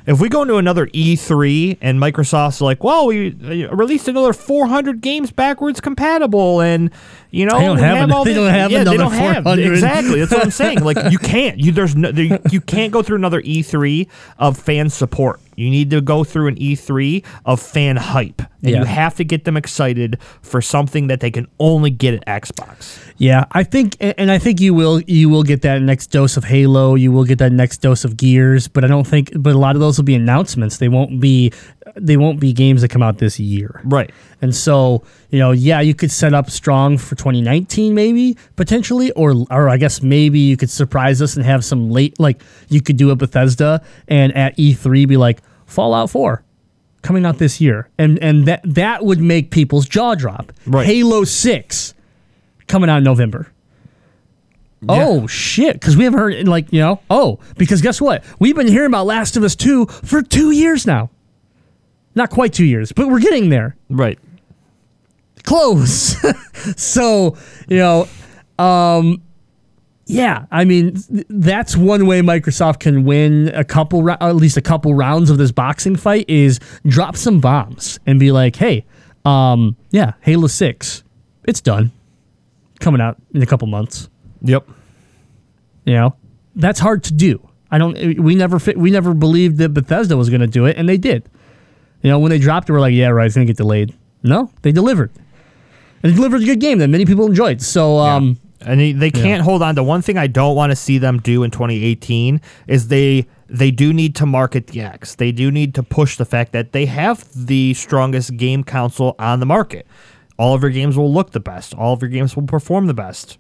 If we go into another E3 and Microsoft's like, "Well, we uh, released another 400 games backwards compatible," and you know, They don't we have an- all they this- don't have yeah, they don't have exactly. That's what I'm saying. Like, you can't. You there's no there, you can't go through another E3 of fan support. You need to go through an E3 of fan hype, and Yeah. you have to get them excited for something that they can only get at Xbox. Yeah, I think, and and I think you will you will get that next dose of Halo. You will get that next dose of Gears, but I don't think. But a lot of those will be announcements. They won't be they won't be games that come out this year. Right. And so, you know, yeah, you could set up strong for 2019, maybe potentially, or or I guess maybe you could surprise us and have some late, like you could do a Bethesda and at E3 be like Fallout 4 coming out this year, and and that that would make people's jaw drop. Right. Halo 6 coming out in November. Oh shit! Because we haven't heard like you know. Oh, because guess what? We've been hearing about Last of Us two for two years now. Not quite two years, but we're getting there Right. close. so, you know, um, yeah, I mean, that's one way Microsoft can win a couple, at least a couple rounds of this boxing fight is drop some bombs and be like, hey, um, yeah, Halo 6, it's done. Coming out in a couple months. Yep. You know, that's hard to do. I don't. We never. Fit, we never believed that Bethesda was going to do it, and they did. You know, when they dropped it, we're like, yeah, right, it's going to get delayed. No, they delivered. And they delivered a good game that many people enjoyed. So, um, and they, they can't hold on to one thing I don't want to see them do in 2018 is they they do need to market the X. They do need to push the fact that they have the strongest game console on the market. All of your games will look the best. All of your games will perform the best.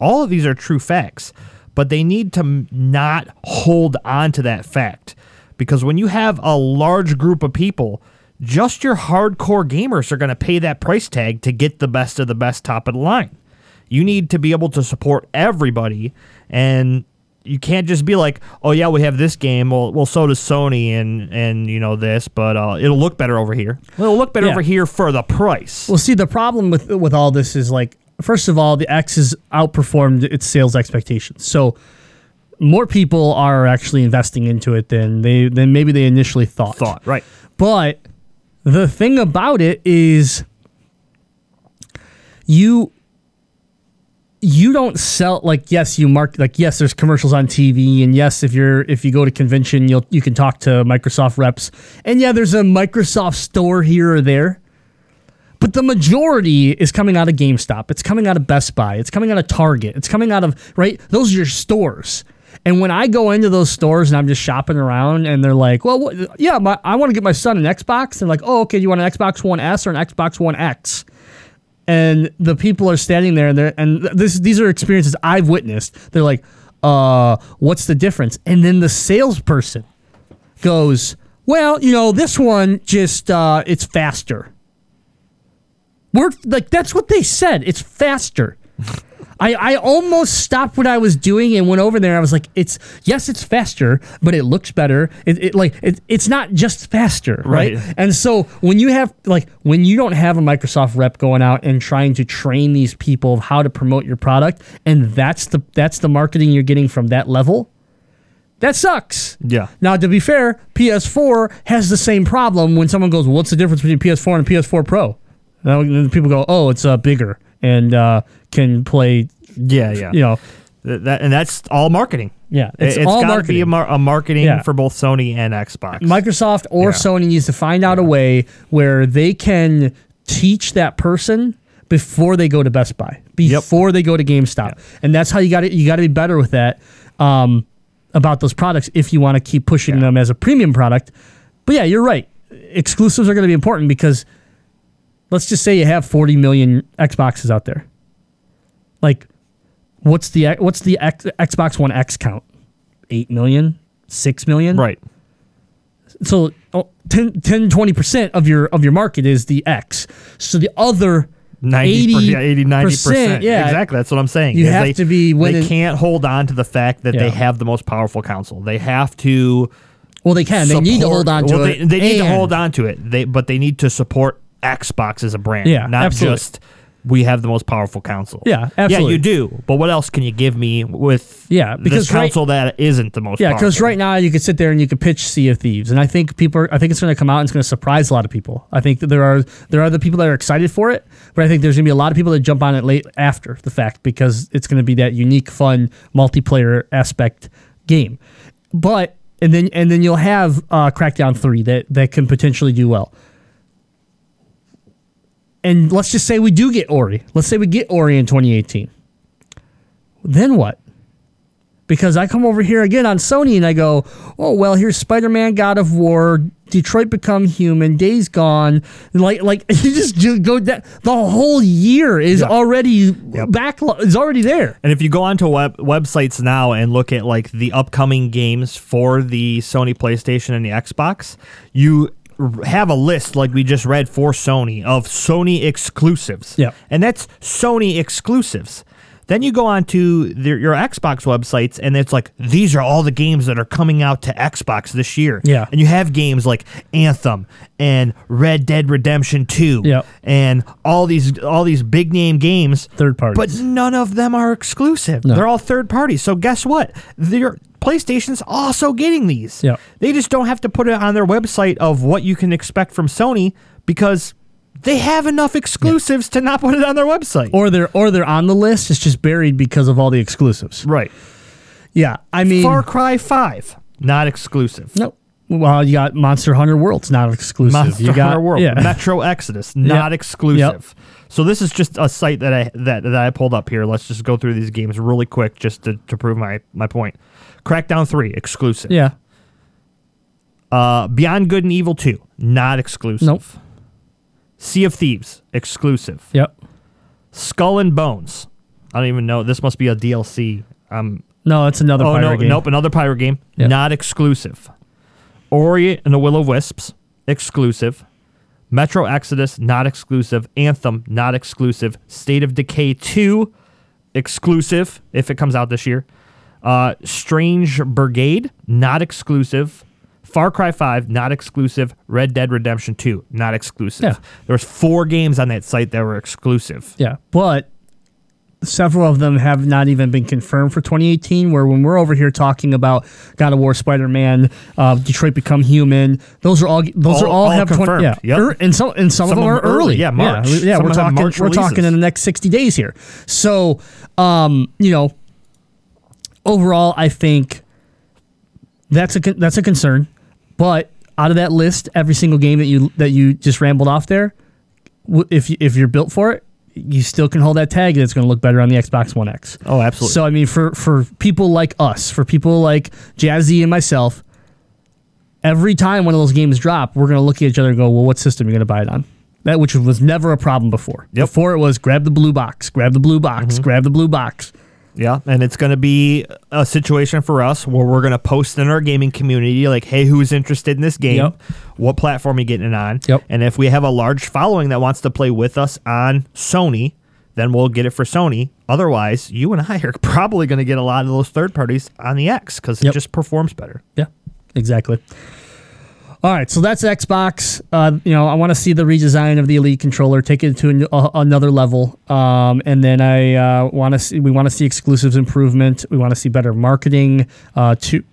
All of these are true facts, but they need to not hold on to that fact because when you have a large group of people, just your hardcore gamers are going to pay that price tag to get the best of the best top of the line. You need to be able to support everybody and you can't just be like, "Oh yeah, we have this game. Well, well, so does Sony and and you know this, but uh, it'll look better over here. Well, it'll look better Yeah. over here for the price." Well, see, the problem with with all this is like, first of all, the X has outperformed its sales expectations. So more people are actually investing into it than they than maybe they initially thought. Thought right. But the thing about it is you you don't sell like yes you mark like yes there's commercials on TV and yes if you're if you go to convention you'll you can talk to Microsoft reps and yeah there's a Microsoft store here or there but the majority is coming out of GameStop. It's coming out of Best Buy. It's coming out of Target. It's coming out of, right? Those are your stores. And when I go into those stores and I'm just shopping around and they're like, well, what, yeah, my, I want to get my son an Xbox. They're like, oh, okay, you want an Xbox One S or an Xbox One X? And the people are standing there and they're, and this, these are experiences I've witnessed. They're like, uh, what's the difference? And then the salesperson goes, well, you know, this one just, uh, it's faster. We're like that's what they said. It's faster. I, I almost stopped what I was doing and went over there. I was like, it's yes, it's faster, but it looks better. It, it like it, it's not just faster, right? Right. And so when you have like when you don't have a Microsoft rep going out and trying to train these people of how to promote your product, and that's the that's the marketing you're getting from that level, that sucks. Yeah. Now, to be fair, PS4 has the same problem when someone goes, "What's the difference between PS4 and PS4 Pro?" Now, then people go, "Oh, it's uh, bigger and uh, can play." Yeah, yeah. You know, Th- that, and that's all marketing. Yeah, it's, it's all gotta be a, marketing. mar- a marketing Yeah. for both Sony and Xbox. Microsoft or Yeah. Sony needs to find out a way where they can teach that person before they go to Best Buy, before they go to GameStop, and that's how you got to you got to be better with that um, about those products if you want to keep pushing them as a premium product. But yeah, you're right. Exclusives are going to be important because let's just say you have 40 million Xboxes out there. Like, what's the what's the X, Xbox One X count? Eight million, six million, right. so oh, 10, 10 20% of your of your market is the X. So the other 90, 80, yeah, 80 90%. yeah. Exactly. That's what I'm saying. You have they, to be winning- They can't hold on to the fact that Yeah. they have the most powerful console. They have to. Well, they can. They need to hold on to well, it. They, they need to hold on to it. They but they need to support Xbox as a brand. Yeah, not absolutely. just we have the most powerful console. Yeah, Yeah, you do. But what else can you give me with Yeah, because this right- console that isn't the most Yeah, because right now you could sit there and you could pitch Sea of Thieves, and I think people. Are, I think it's going to come out and it's going to surprise a lot of people. I think that there are there are the people that are excited for it, but I think there's going to be a lot of people that jump on it late after the fact because it's going to be that unique, fun multiplayer aspect game. But and then and then you'll have uh, Crackdown three that that can potentially do well. And let's just say we do get Ori. Let's say we get Ori in 2018. Then what? because I come over here again on Sony and I go, oh well, here's Spider-Man, God of War, Detroit Become Human, Days Gone, like like you just ju- go that the whole year is Yeah. already backlog is already there. And if you go onto web websites now and look at like the upcoming games for the Sony PlayStation and the Xbox, you have a list like we just read for Sony of Sony exclusives. Yeah. And that's Sony exclusives. Then you go onto their, your Xbox websites and it's like these are all the games that are coming out to Xbox this year. Yeah. And you have games like Anthem and Red Dead Redemption 2 Yeah. and all these all these big name games Third parties. but none of them are exclusive. No. They're all third parties. So guess what? Their PlayStation's also getting these. Yeah. They just don't have to put it on their website of what you can expect from Sony because they have enough exclusives to not put it on their website. Or they're or they're on the list. It's just buried because of all the exclusives. right. Yeah, I mean, Far Cry 5, not exclusive. no. Well, you got Monster Hunter World's not exclusive. Monster you got, Hunter World, Yeah. Metro Exodus, not Yep. exclusive. So this is just a site that I that, that I pulled up here. Let's just go through these games really quick just to, to prove my, my point. Crackdown 3 exclusive. Yeah. Uh, Beyond Good and Evil 2 not exclusive. Nope. Sea of Thieves exclusive. Yep. Skull and Bones. I don't even know. This must be a DLC. Um, No, it's another oh pirate no, game. nope, another pirate game. Yep. Not exclusive. Ori and the Will of Wisps exclusive. Metro Exodus not exclusive. Anthem not exclusive. State of Decay 2 exclusive if it comes out this year. Uh, Strange Brigade not exclusive. Far Cry 5 not exclusive. Red Dead Redemption 2 not exclusive. Yeah. There was four games on that site that were exclusive. Yeah, but several of them have not even been confirmed for 2018. Where when we're over here talking about God of War, Spider Man, uh, Detroit Become Human, those are all those All- are all, all have 20, confirmed. yeah, Yep. Er- and some and some, Some of them are early. early. Yeah, March. Yeah, yeah we're of them have talking March we're talking in the next 60 days here. So, um, you know, overall, I think that's a that's a concern. But out of that list, every single game that you that you just rambled off there, if you, if you're built for it, you still can hold that tag and it's going to look better on the Xbox One X. Oh, absolutely. So I mean, for for people like us, for people like Jazzy and myself, every time one of those games drop, we're going to look at each other and go, "Well, what system are you going to buy it on?" That which was never a problem before. Yep. Mm-hmm. Before it was grab the blue box, grab the blue box, grab the blue box. Yeah, and it's going to be a situation for us where we're going to post in our gaming community, like, hey, who's interested in this game? Yep. What platform are you getting it on? Yep. And if we have a large following that wants to play with us on Sony, then we'll get it for Sony. Otherwise, you and I are probably going to get a lot of those third parties on the X because it just performs better. Yeah, exactly. All right, so that's Xbox. Uh, you know, I want to see the redesign of the Elite controller, take it to an- a, another level, um, and then I uh, want to see. We want to see exclusives improvement. We want to see better marketing uh, to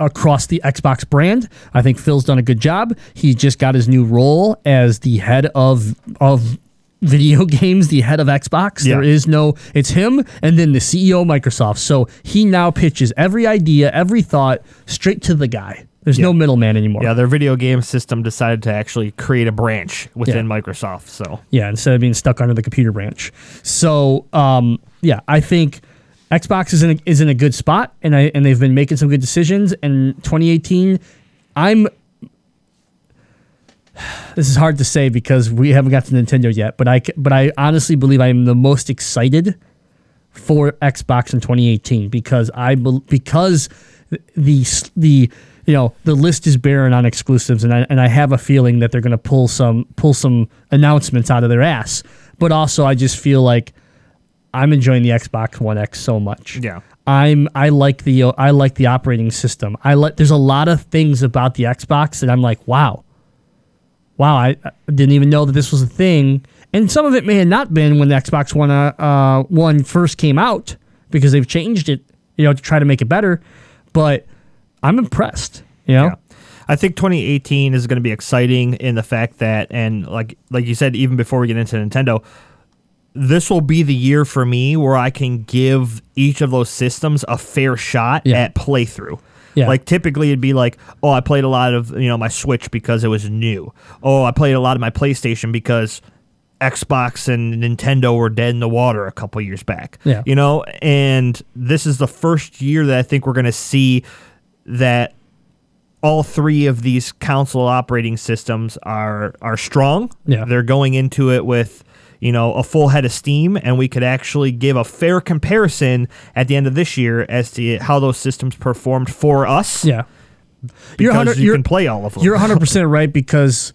across the Xbox brand. I think Phil's done a good job. He just got his new role as the head of of video games, the head of Xbox. Yeah. There is no it's him and then the CEO of Microsoft. So he now pitches every idea, every thought straight to the guy. There's no middleman anymore. Yeah, their video game system decided to actually create a branch within Yeah. Microsoft. So Yeah, instead of being stuck under the computer branch. So, um, yeah, I think Xbox is in a, is in a good spot, and I and they've been making some good decisions. And 2018, I'm. This is hard to say because we haven't got to Nintendo yet, but I but I honestly believe I am the most excited for Xbox in 2018 because I because the the you know the list is barren on exclusives and I and I have a feeling that they're going to pull some pull some announcements out of their ass. But also I just feel like I'm enjoying the Xbox One X so much. Yeah. I'm I like the I like the operating system. I like there's a lot of things about the Xbox that I'm like, wow. Wow, I, I didn't even know that this was a thing. And some of it may have not been when the Xbox One uh, uh, one first came out because they've changed it, you know, to try to make it better. But I'm impressed. You know, Yeah. I think 2018 is going to be exciting in the fact that, and like like you said, even before we get into Nintendo, this will be the year for me where I can give each of those systems a fair shot Yeah. at playthrough. Yeah. Like typically it'd be like, oh, I played a lot of you know my Switch because it was new. Oh, I played a lot of my PlayStation because Xbox and Nintendo were dead in the water a couple years back. Yeah. You know, and this is the first year that I think we're going to see that all three of these console operating systems are are strong. Yeah. They're going into it with, you know, a full head of steam and we could actually give a fair comparison at the end of this year as to how those systems performed for us. yeah. Because You're 100 you can play all of them. You're 100 percent right because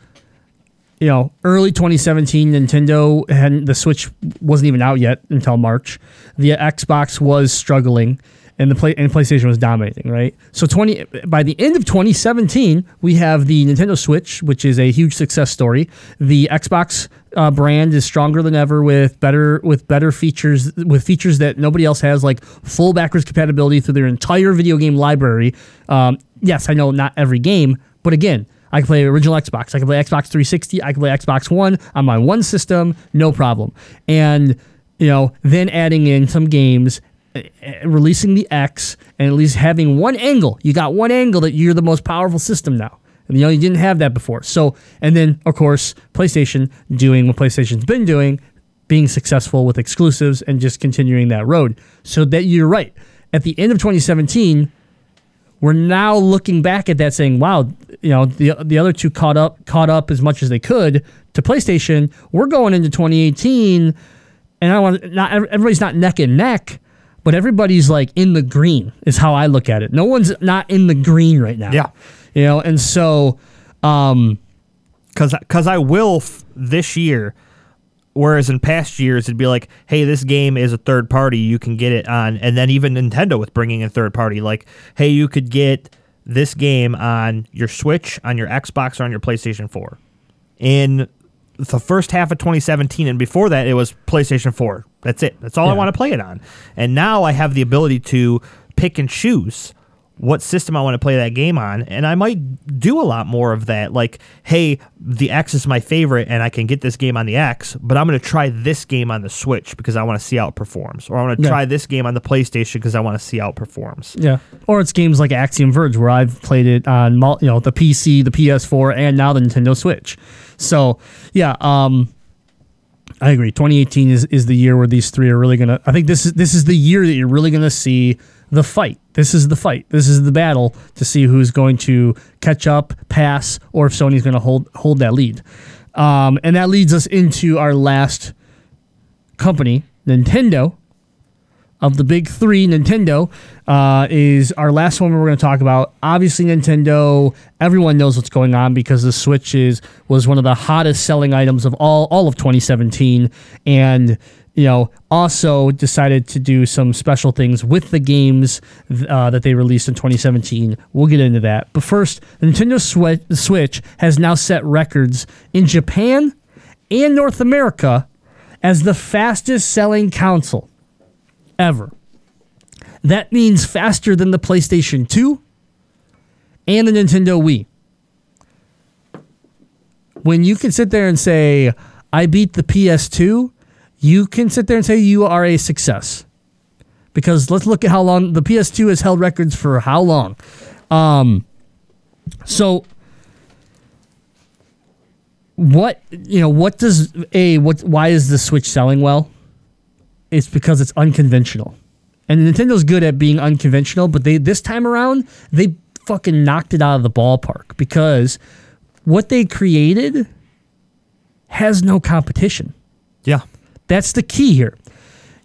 you know early 2017 Nintendo and the Switch wasn't even out yet until March. The Xbox was struggling. And the play and PlayStation was dominating, right? So twenty by the end of 2017, we have the Nintendo Switch, which is a huge success story. The Xbox uh, brand is stronger than ever with better with better features with features that nobody else has, like full backwards compatibility through their entire video game library. Um, yes, I know not every game, but again, I can play original Xbox. I can play Xbox 360. I can play Xbox One on my one system, no problem. And you know, then adding in some games, Eh, releasing the X, and at least having one angle. You got one angle that you're the most powerful system now. And you know, you didn't have that before. So, and then of course, PlayStation doing what PlayStation's been doing, being successful with exclusives and just continuing that road. So that you're right. At the end of 2017, we're now looking back at that saying, wow, you know, the the other two caught up caught up as much as they could to PlayStation. We're going into 2018 and I want not everybody's not neck and neck, but everybody's like in the green is how I look at it. No one's not in the green right now. Yeah. You know, and so um because because I will f- this year. Whereas in past years, it'd be like, hey, this game is a third party. You can get it on. And then even Nintendo with bringing in third party, like, hey, you could get this game on your Switch, on your Xbox, or on your PlayStation 4. In the first half of 2017, and before that, it was PlayStation 4. That's it. That's all I want to play it on. And now I have the ability to pick and choose what system I want to play that game on, and I might do a lot more of that. Like, hey, the X is my favorite, and I can get this game on the X, but I'm going to try this game on the Switch because I want to see how it performs, or I want to Yeah. try this game on the PlayStation because I want to see how it performs. Yeah. Or it's games like Axiom Verge where I've played it on you know the PC, the PS4, and now the Nintendo Switch. So yeah, um, I agree. 2018 is, is the year where these three are really gonna. I think this is this is the year that you're really gonna see the fight. This is the fight. This is the battle to see who's going to catch up, pass, or if Sony's going to hold hold that lead. Um, and that leads us into our last company, Nintendo of the big three, Nintendo uh, is our last one we're going to talk about. Obviously, Nintendo. Everyone knows what's going on because the Switch is was one of the hottest selling items of all all of 2017, and you know also decided to do some special things with the games uh, that they released in 2017. We'll get into that, but first, the Nintendo Switch has now set records in Japan and North America as the fastest selling console ever. That means faster than the PlayStation 2 and the Nintendo Wii. When you can sit there and say, I beat the PS2, you can sit there and say you are a success. Because let's look at how long the PS2 has held records for how long. Um, so what you know what does a what why is the switch selling well it's because it's unconventional. And Nintendo's good at being unconventional, but they this time around they fucking knocked it out of the ballpark because what they created has no competition. Yeah. That's the key here.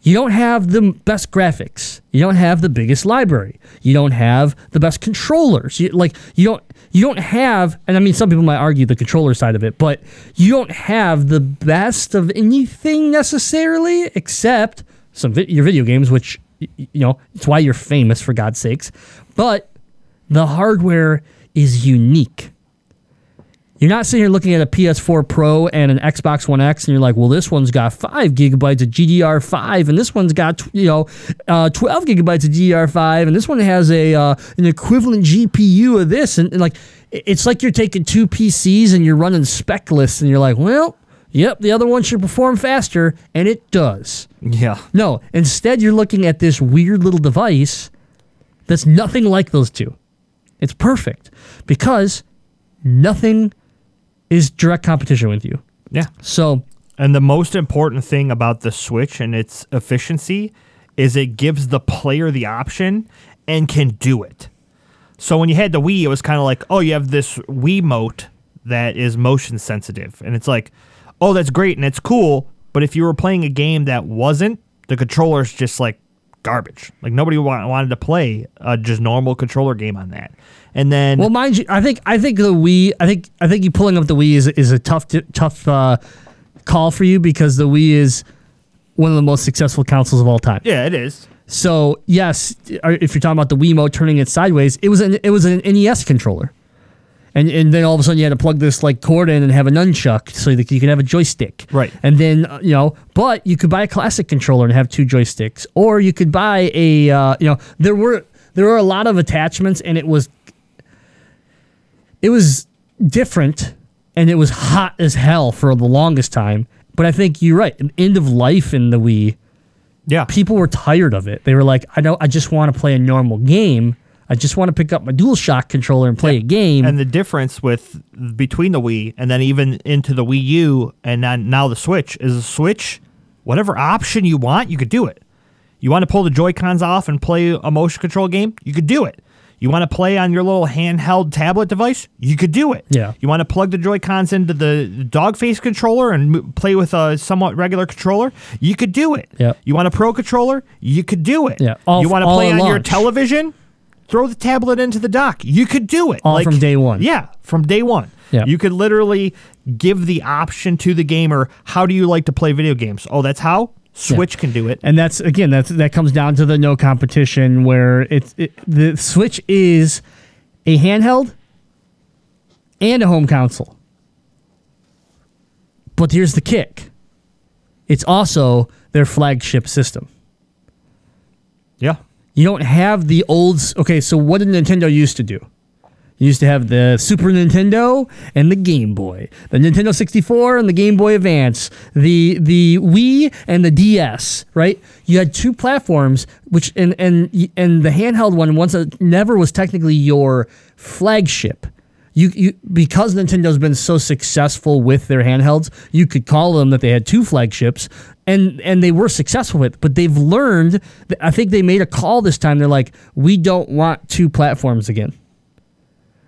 You don't have the best graphics. You don't have the biggest library. You don't have the best controllers. You, like you don't you don't have and I mean some people might argue the controller side of it, but you don't have the best of anything necessarily except some vi- your video games which you know, it's why you're famous for God's sakes. But the hardware is unique. You're not sitting here looking at a PS4 Pro and an Xbox One X, and you're like, well, this one's got five gigabytes of GDR5, and this one's got you know uh, 12 gigabytes of GDR5, and this one has a uh, an equivalent GPU of this, and, and like it's like you're taking two PCs and you're running spec lists, and you're like, well, yep, the other one should perform faster, and it does. Yeah. No, instead you're looking at this weird little device that's nothing like those two. It's perfect because nothing is direct competition with you. Yeah. So, And the most important thing about the Switch and its efficiency is it gives the player the option and can do it. So when you had the Wii, it was kind of like, oh, you have this Wii mote that is motion sensitive. And it's like, oh, that's great and it's cool. But if you were playing a game that wasn't, the controller's just like garbage. Like nobody wa- wanted to play a just normal controller game on that. And then well, mind you, I think I think the Wii, I think I think you pulling up the Wii is is a tough tough uh, call for you because the Wii is one of the most successful consoles of all time. yeah, it is. So yes, if you're talking about the Wii Wiimote turning it sideways, it was an it was an NES controller, and and then all of a sudden you had to plug this like cord in and have a nunchuck so that you can have a joystick. Right. And then uh, you know, but you could buy a classic controller and have two joysticks, or you could buy a uh, you know there were there were a lot of attachments and it was it was different and it was hot as hell for the longest time. But I think you're right. End of life in the Wii Yeah. people were tired of it. They were like, I don't I just want to play a normal game. I just want to pick up my DualShock controller and play a game. And the difference with between the Wii and then even into the Wii U and then now the Switch is the Switch whatever option you want, you could do it. You want to pull the Joy Cons off and play a motion control game? You could do it. You want to play on your little handheld tablet device? You could do it. Yeah. You want to plug the Joy Cons into the dog face controller and play with a somewhat regular controller? You could do it. Yeah. You want a pro controller? You could do it. Yeah. All you want to play on your television? Throw the tablet into the dock. You could do it. All from day one. Yeah, from day one. Yeah. You could literally give the option to the gamer. How do you like to play video games? Oh, that's how Switch can do it. And that's again that's that comes down to the no competition where it's it, the Switch is a handheld and a home console. But here's the kick. It's also their flagship system. Yeah. You don't have the old. Okay, so what did Nintendo used to do? You used to have the Super Nintendo and the Game Boy, the Nintendo 64 and the Game Boy Advance, the the Wii and the DS. Right? You had two platforms, which and and and the handheld one once never was technically your flagship. You, you because Nintendo's been so successful with their handhelds, you could call them that they had two flagships, and and they were successful with. it. But they've learned. I think they made a call this time. They're like, we don't want two platforms again.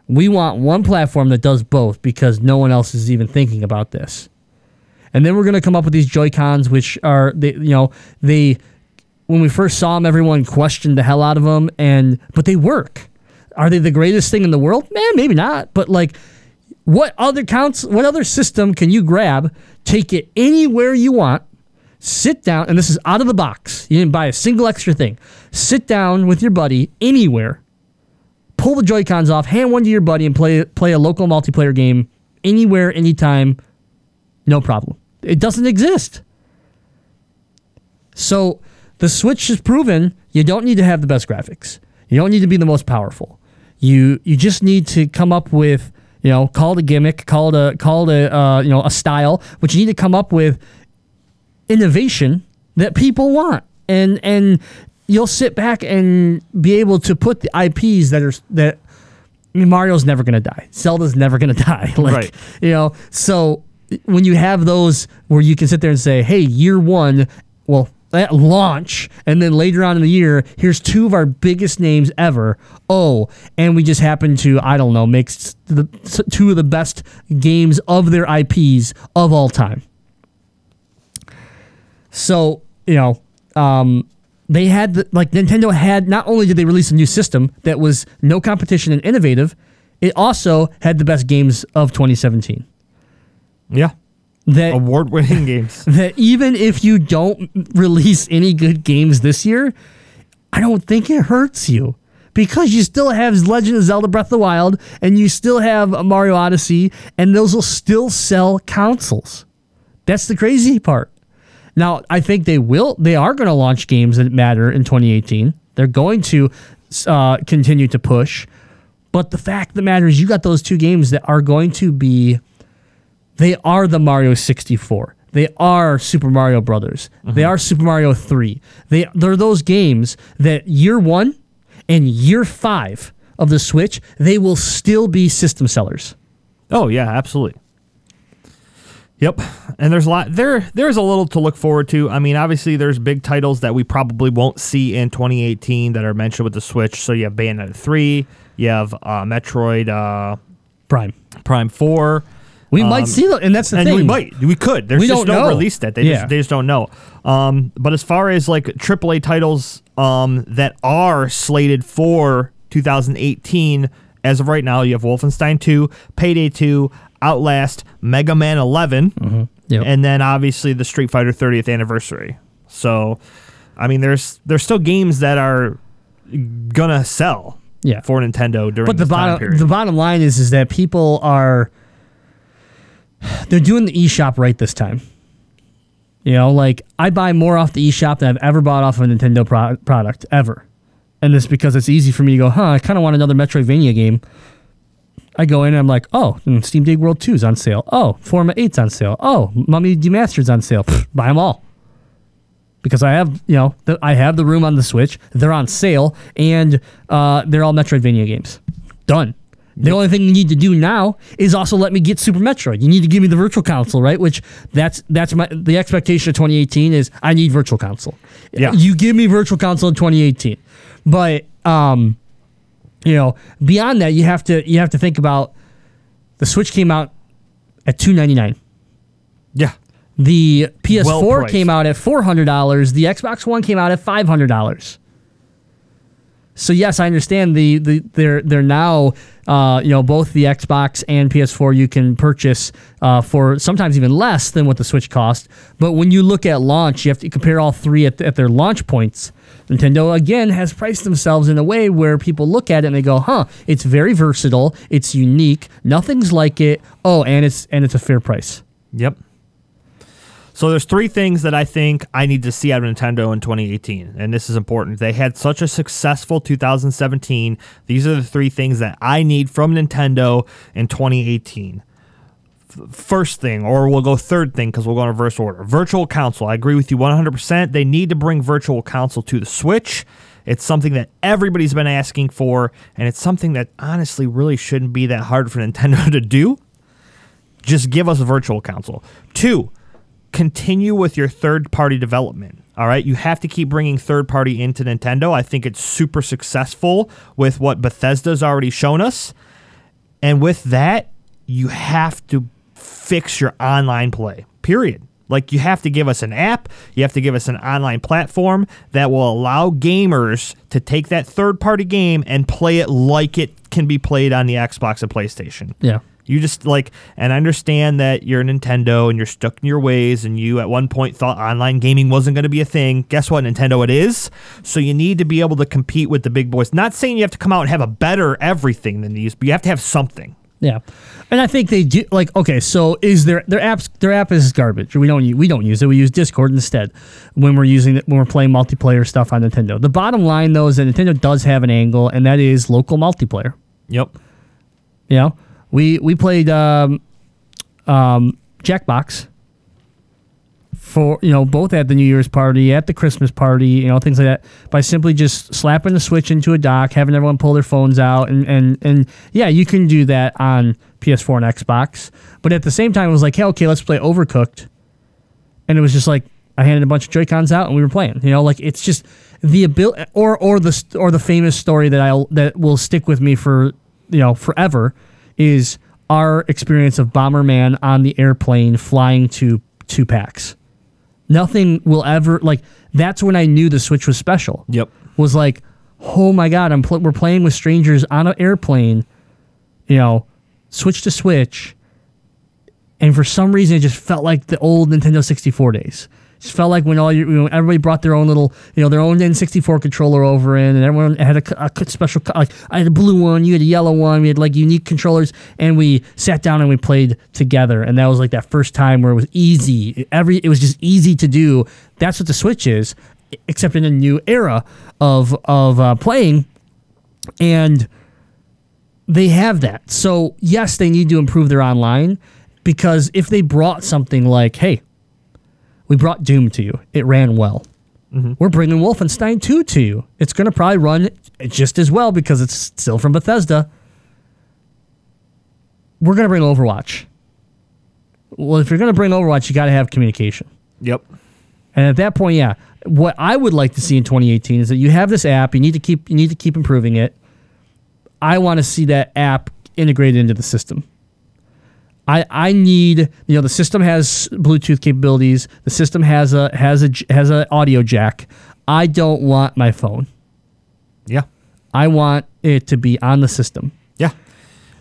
We want one platform that does both because no one else is even thinking about this. And then we're going to come up with these Joy Cons, which are they, you know, they when we first saw them, everyone questioned the hell out of them, and but they work. Are they the greatest thing in the world? Man, maybe not. But like, what other counts? What other system can you grab, take it anywhere you want, sit down, and this is out of the box. You didn't buy a single extra thing. Sit down with your buddy anywhere, pull the Joy Cons off, hand one to your buddy, and play play a local multiplayer game anywhere, anytime, no problem. It doesn't exist. So the Switch has proven you don't need to have the best graphics. You don't need to be the most powerful. You you just need to come up with you know call it a gimmick, call it a call it a uh, you know a style, but you need to come up with innovation that people want, and and you'll sit back and be able to put the IPs that are that. I mean, Mario's never gonna die. Zelda's never gonna die. like Right. you know, so when you have those where you can sit there and say, "Hey, year one, well, at launch, and then later on in the year, here's two of our biggest names ever. Oh, and we just happen to, I don't know, make the two of the best games of their IPs of all time. So you know, um, they had the, like Nintendo had not only did they release a new system that was no competition and innovative, it also had the best games of 2017. Yeah. That Award winning games. that even if you don't release any good games this year, I don't think it hurts you because you still have Legend of Zelda Breath of the Wild and you still have Mario Odyssey, and those will still sell consoles. That's the crazy part. Now, I think they will. They are going to launch games that matter in 2018. They're going to uh, continue to push. But the fact of the matter is, you got those two games that are going to be they are the Mario 64. They are Super Mario Brothers. They are Super Mario 3. They they're those games that year 1 and year 5 of the Switch, they will still be system sellers. Oh yeah, absolutely. Yep, and there's a lot there. There's a little to look forward to. I mean, obviously, there's big titles that we probably won't see in 2018 that are mentioned with the Switch. So you have Bayonetta 3, you have uh, Metroid uh, Prime. Prime 4. We Um, might see that, and that's the and thing. we might, we could. There's We just don't no know. release date. They Yeah. just they just don't know. Um, but as far as like AAA titles um that are slated for 2018, as of right now, you have Wolfenstein 2, Payday 2, Outlast, Mega Man 11, Mm-hmm. Yep. and then obviously the Street Fighter 30th anniversary. So, I mean, there's there's still games that are gonna sell. Yeah. For Nintendo during But the bottom period. the bottom line is is that people are they're doing the eShop right this time. You know, like I buy more off the eShop than I've ever bought off of a Nintendo pro- product ever. And it's because it's easy for me to go, huh, I kind of want another Metroidvania game. I go in and I'm like, oh, Steam Dig World 2 is on sale. Oh, Forma 8's on sale. Oh, Mummy Demastered's on sale. Pfft, buy them all. Because I have, you know, the, I have the room on the Switch. They're on sale, and uh, they're all Metroidvania games. Done. The only thing you need to do now is also let me get Super Metroid. You need to give me the Virtual Console, right? Which that's that's my the expectation of 2018 is I need Virtual Console. Yeah. You give me Virtual Console in 2018, but um, you know beyond that you have to you have to think about the Switch came out at 299. Yeah. The PS4 Well-priced. came out at four hundred dollars. The Xbox One came out at five hundred dollars. So yes, I understand the, the they're they're now uh, you know both the Xbox and PS4 you can purchase uh, for sometimes even less than what the Switch cost. But when you look at launch, you have to compare all three at, at their launch points. Nintendo again has priced themselves in a way where people look at it and they go, "Huh, it's very versatile, it's unique, nothing's like it. Oh, and it's and it's a fair price." Yep. So there's three things that I think I need to see out of Nintendo in 2018, and this is important. They had such a successful 2017. These are the three things that I need from Nintendo in 2018. First thing, or we'll go third thing because we'll go in reverse order. Virtual console. I agree with you 100%. They need to bring Virtual console to the Switch. It's something that everybody's been asking for, and it's something that honestly really shouldn't be that hard for Nintendo to do just give us a virtual console. Two, continue with your third party development. All right, you have to keep bringing third party into Nintendo. I think it's super successful with what Bethesda's already shown us. And with that, you have to fix your online play. Period. Like you have to give us an app, you have to give us an online platform that will allow gamers to take that third party game and play it like it can be played on the Xbox and PlayStation. Yeah. You just like, and I understand that you're Nintendo and you're stuck in your ways, and you at one point thought online gaming wasn't going to be a thing. Guess what, Nintendo, it is. So you need to be able to compete with the big boys. Not saying you have to come out and have a better everything than these, but you have to have something. Yeah, and I think they do. Like, okay, so is their their apps their app is garbage. We don't we don't use it. We use Discord instead when we're using it when we're playing multiplayer stuff on Nintendo. The bottom line though is that Nintendo does have an angle, and that is local multiplayer. Yep. You know, we we played um, um, Jackbox for you know both at the New Year's party, at the Christmas party, you know things like that. By simply just slapping the Switch into a dock, having everyone pull their phones out, and and and yeah, you can do that on PS4 and Xbox. But at the same time, it was like, hey, okay, let's play Overcooked, and it was just like I handed a bunch of Joy Cons out and we were playing. You know, like it's just the ability, or or the or the famous story that I'll that will stick with me for you know forever is our experience of Bomberman on the airplane flying to two packs. Nothing will ever like. That's when I knew the Switch was special. Yep. Was like, oh my god, I'm pl- we're playing with strangers on an airplane. You know, switch to Switch. And for some reason, it just felt like the old Nintendo 64 days. Just felt like when all your, you know, everybody brought their own little, you know, their own N64 controller over in, and everyone had a, a special, like I had a blue one, you had a yellow one, we had like unique controllers, and we sat down and we played together, and that was like that first time where it was easy. Every it was just easy to do. That's what the Switch is, except in a new era of of uh, playing, and they have that. So yes, they need to improve their online because if they brought something like, hey, we brought Doom to you, it ran well. Mm-hmm. We're bringing Wolfenstein 2 to you. It's going to probably run just as well because it's still from Bethesda. We're going to bring Overwatch. Well, if you're going to bring Overwatch, you got to have communication. Yep. And at that point, yeah, what I would like to see in 2018 is that you have this app. You need to keep you need to keep improving it. I want to see that app integrated into the system. I I need you know the system has Bluetooth capabilities. The system has a has a has a audio jack. I don't want my phone. Yeah. I want it to be on the system. Yeah.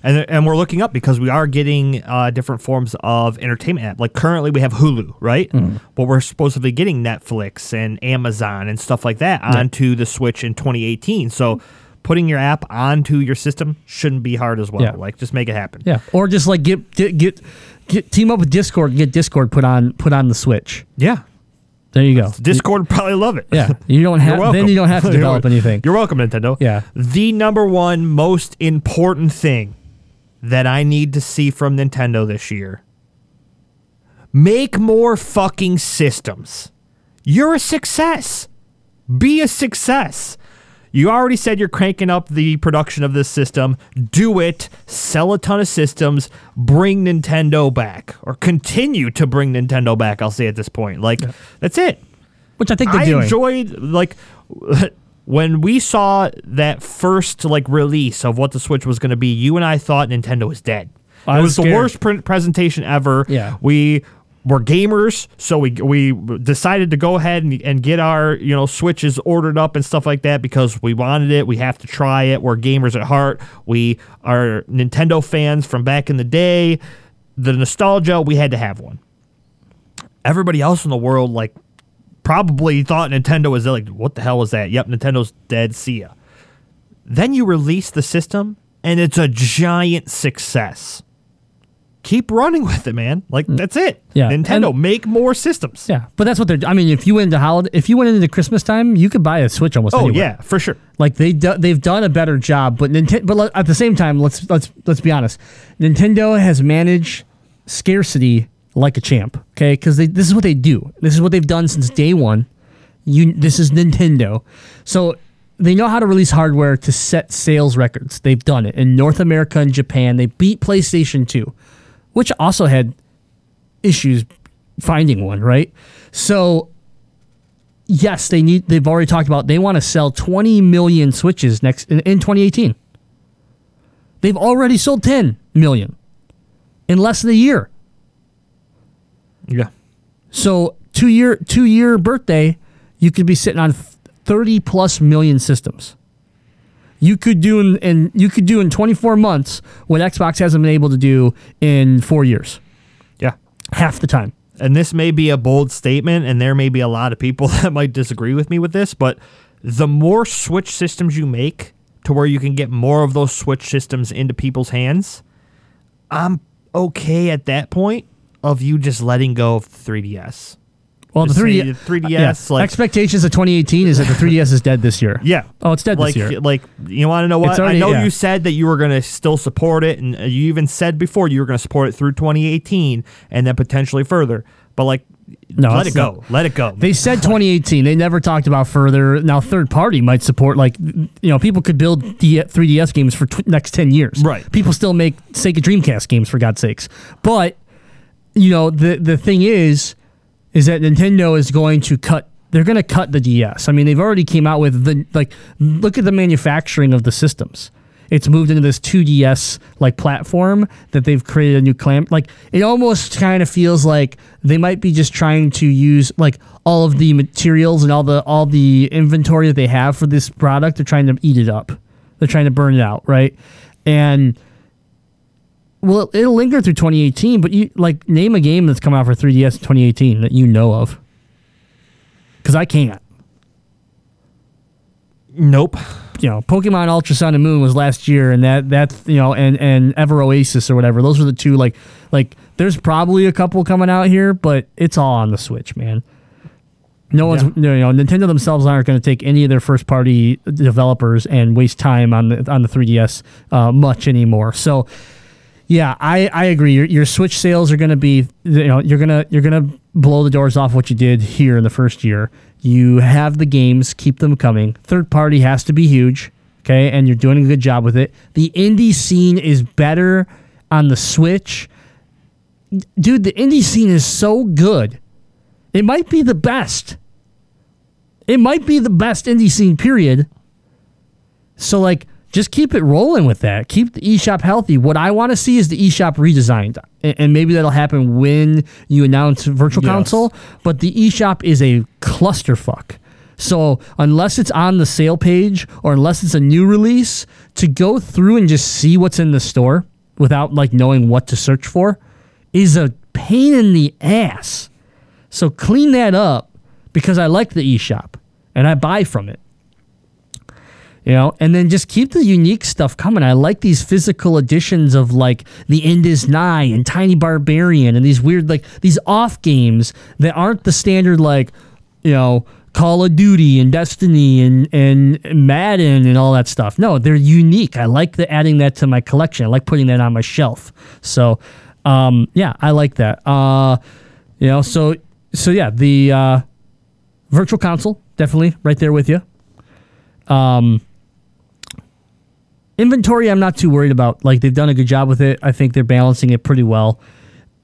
And, and we're looking up because we are getting uh, different forms of entertainment app. Like currently we have Hulu, right? But we're supposedly getting Netflix and Amazon and stuff like that onto the Switch in 2018. So putting your app onto your system shouldn't be hard as well. Yeah. Like just make it happen. Yeah, or just like get get get, get team up with Discord and get Discord put on put on the Switch. Yeah. There you go. Discord would probably love it. Yeah, you don't have then you don't have to You're develop anything. You're welcome, Nintendo. Yeah. The number one most important thing that I need to see from Nintendo this year make more fucking systems. You're a success. Be a success. You already said you're cranking up the production of this system. Do it. Sell a ton of systems. Bring Nintendo back, or continue to bring Nintendo back. I'll say at this point, like that's it. which I think they're I doing. enjoyed like when we saw that first like release of what the Switch was going to be. You and I thought Nintendo was dead. I it was was the worst presentation ever. Yeah. we were gamers, so we we decided to go ahead and, and get our you know Switches ordered up and stuff like that because we wanted it. We have to try it. We're gamers at heart. We are Nintendo fans from back in the day. The nostalgia, we had to have one everybody else in the world like probably thought Nintendo was like, what the hell was that? Yep, Nintendo's dead. See ya. Then you release the system, and it's a giant success. Keep running with it, man. Like that's it. Mm. Yeah, Nintendo, and- make more systems. Yeah, but that's what they're. I mean, if you went into holiday, if you went into Christmas time, you could buy a Switch almost. Oh anywhere. yeah, for sure. Like they do, they've done a better job, but Nintendo. But at the same time, let's let's let's be honest. Nintendo has managed scarcity like a champ. Okay, because this is what they do. This is what they've done since day one. You, this is Nintendo, so they know how to release hardware to set sales records. They've done it in North America and Japan. They beat PlayStation Two, which also had issues finding one. Right, so yes, they need. They've already talked about they want to sell 20 million Switches next in, in 2018. They've already sold 10 million in less than a year. Yeah. So two year two year birthday, you could be sitting on 30 plus million systems. You could do in, in you could do in 24 months what Xbox hasn't been able to do in four years, Yeah. half the time. and this may be a bold statement, and there may be a lot of people that might disagree with me with this, but the more Switch systems you make to where you can get more of those Switch systems into people's hands, I'm okay at that point of you just letting go of the 3DS. Well, the Just 3D, say the 3DS, like- expectations of 2018 is that the 3DS is dead this year. Yeah. Oh, it's dead like, this year. Like, you want to know what? It's already- I know yeah. you said that you were going to still support it, and uh, you even said before you were going to support it through 2018 and then potentially further. But, like, No, let it's it go. not. Let it go. They said 2018. They never talked about further. Now, third party might support, like, you know, people could build D- 3DS games for tw- next 10 years. Right. People still make Sega Dreamcast games, for God's sakes. But, you know, the, the thing is, is that Nintendo is going to cut. They're going to cut the DS. I mean, they've already came out with the like. Look at the manufacturing of the systems. It's moved into this 2DS like platform that they've created a new clamp. Like it almost kind of feels like they might be just trying to use like all of the materials and all the all the inventory that they have for this product. They're trying to eat it up. They're trying to burn it out, right? And well, it'll linger through 2018. But you like name a game that's come out for 3DS in 2018 that you know of? Because I can't. nope. you know, Pokemon Ultra Sun and Moon was last year, and that that's you know, and and Ever Oasis or whatever. Those were the two. Like like, there's probably a couple coming out here, but it's all on the Switch, man. No one's you know Nintendo themselves aren't going to take any of their first party developers and waste time on the on the 3DS uh, much anymore. So yeah, I, I agree. Your, your Switch sales are going to be you know you're gonna you're gonna blow the doors off what you did here in the first year. You have the games, keep them coming. Third party has to be huge, okay, and you're doing a good job with it. The indie scene is better on the Switch, dude. The indie scene is so good. It might be the best. It might be the best indie scene. Period. So like just keep it rolling with that. Keep the eShop healthy. What I want to see is the eShop redesigned. And maybe that'll happen when you announce Virtual Yes. Console, but the eShop is a clusterfuck. So unless it's on the sale page or unless it's a new release, to go through and just see what's in the store without like knowing what to search for is a pain in the ass. So clean that up because I like the eShop and I buy from it. You know, and then just keep the unique stuff coming. I like these physical editions of like the End is Nigh and Tiny Barbarian and these weird like these off games that aren't the standard like, you know, Call of Duty and Destiny and and Madden and all that stuff. No, they're unique. I like the adding that to my collection. I like putting that on my shelf. So, um, yeah, I like that. Uh, you know, so so yeah, the uh, virtual console definitely right there with you. Inventory, I'm not too worried about. Like they've done a good job with it. I think they're balancing it pretty well.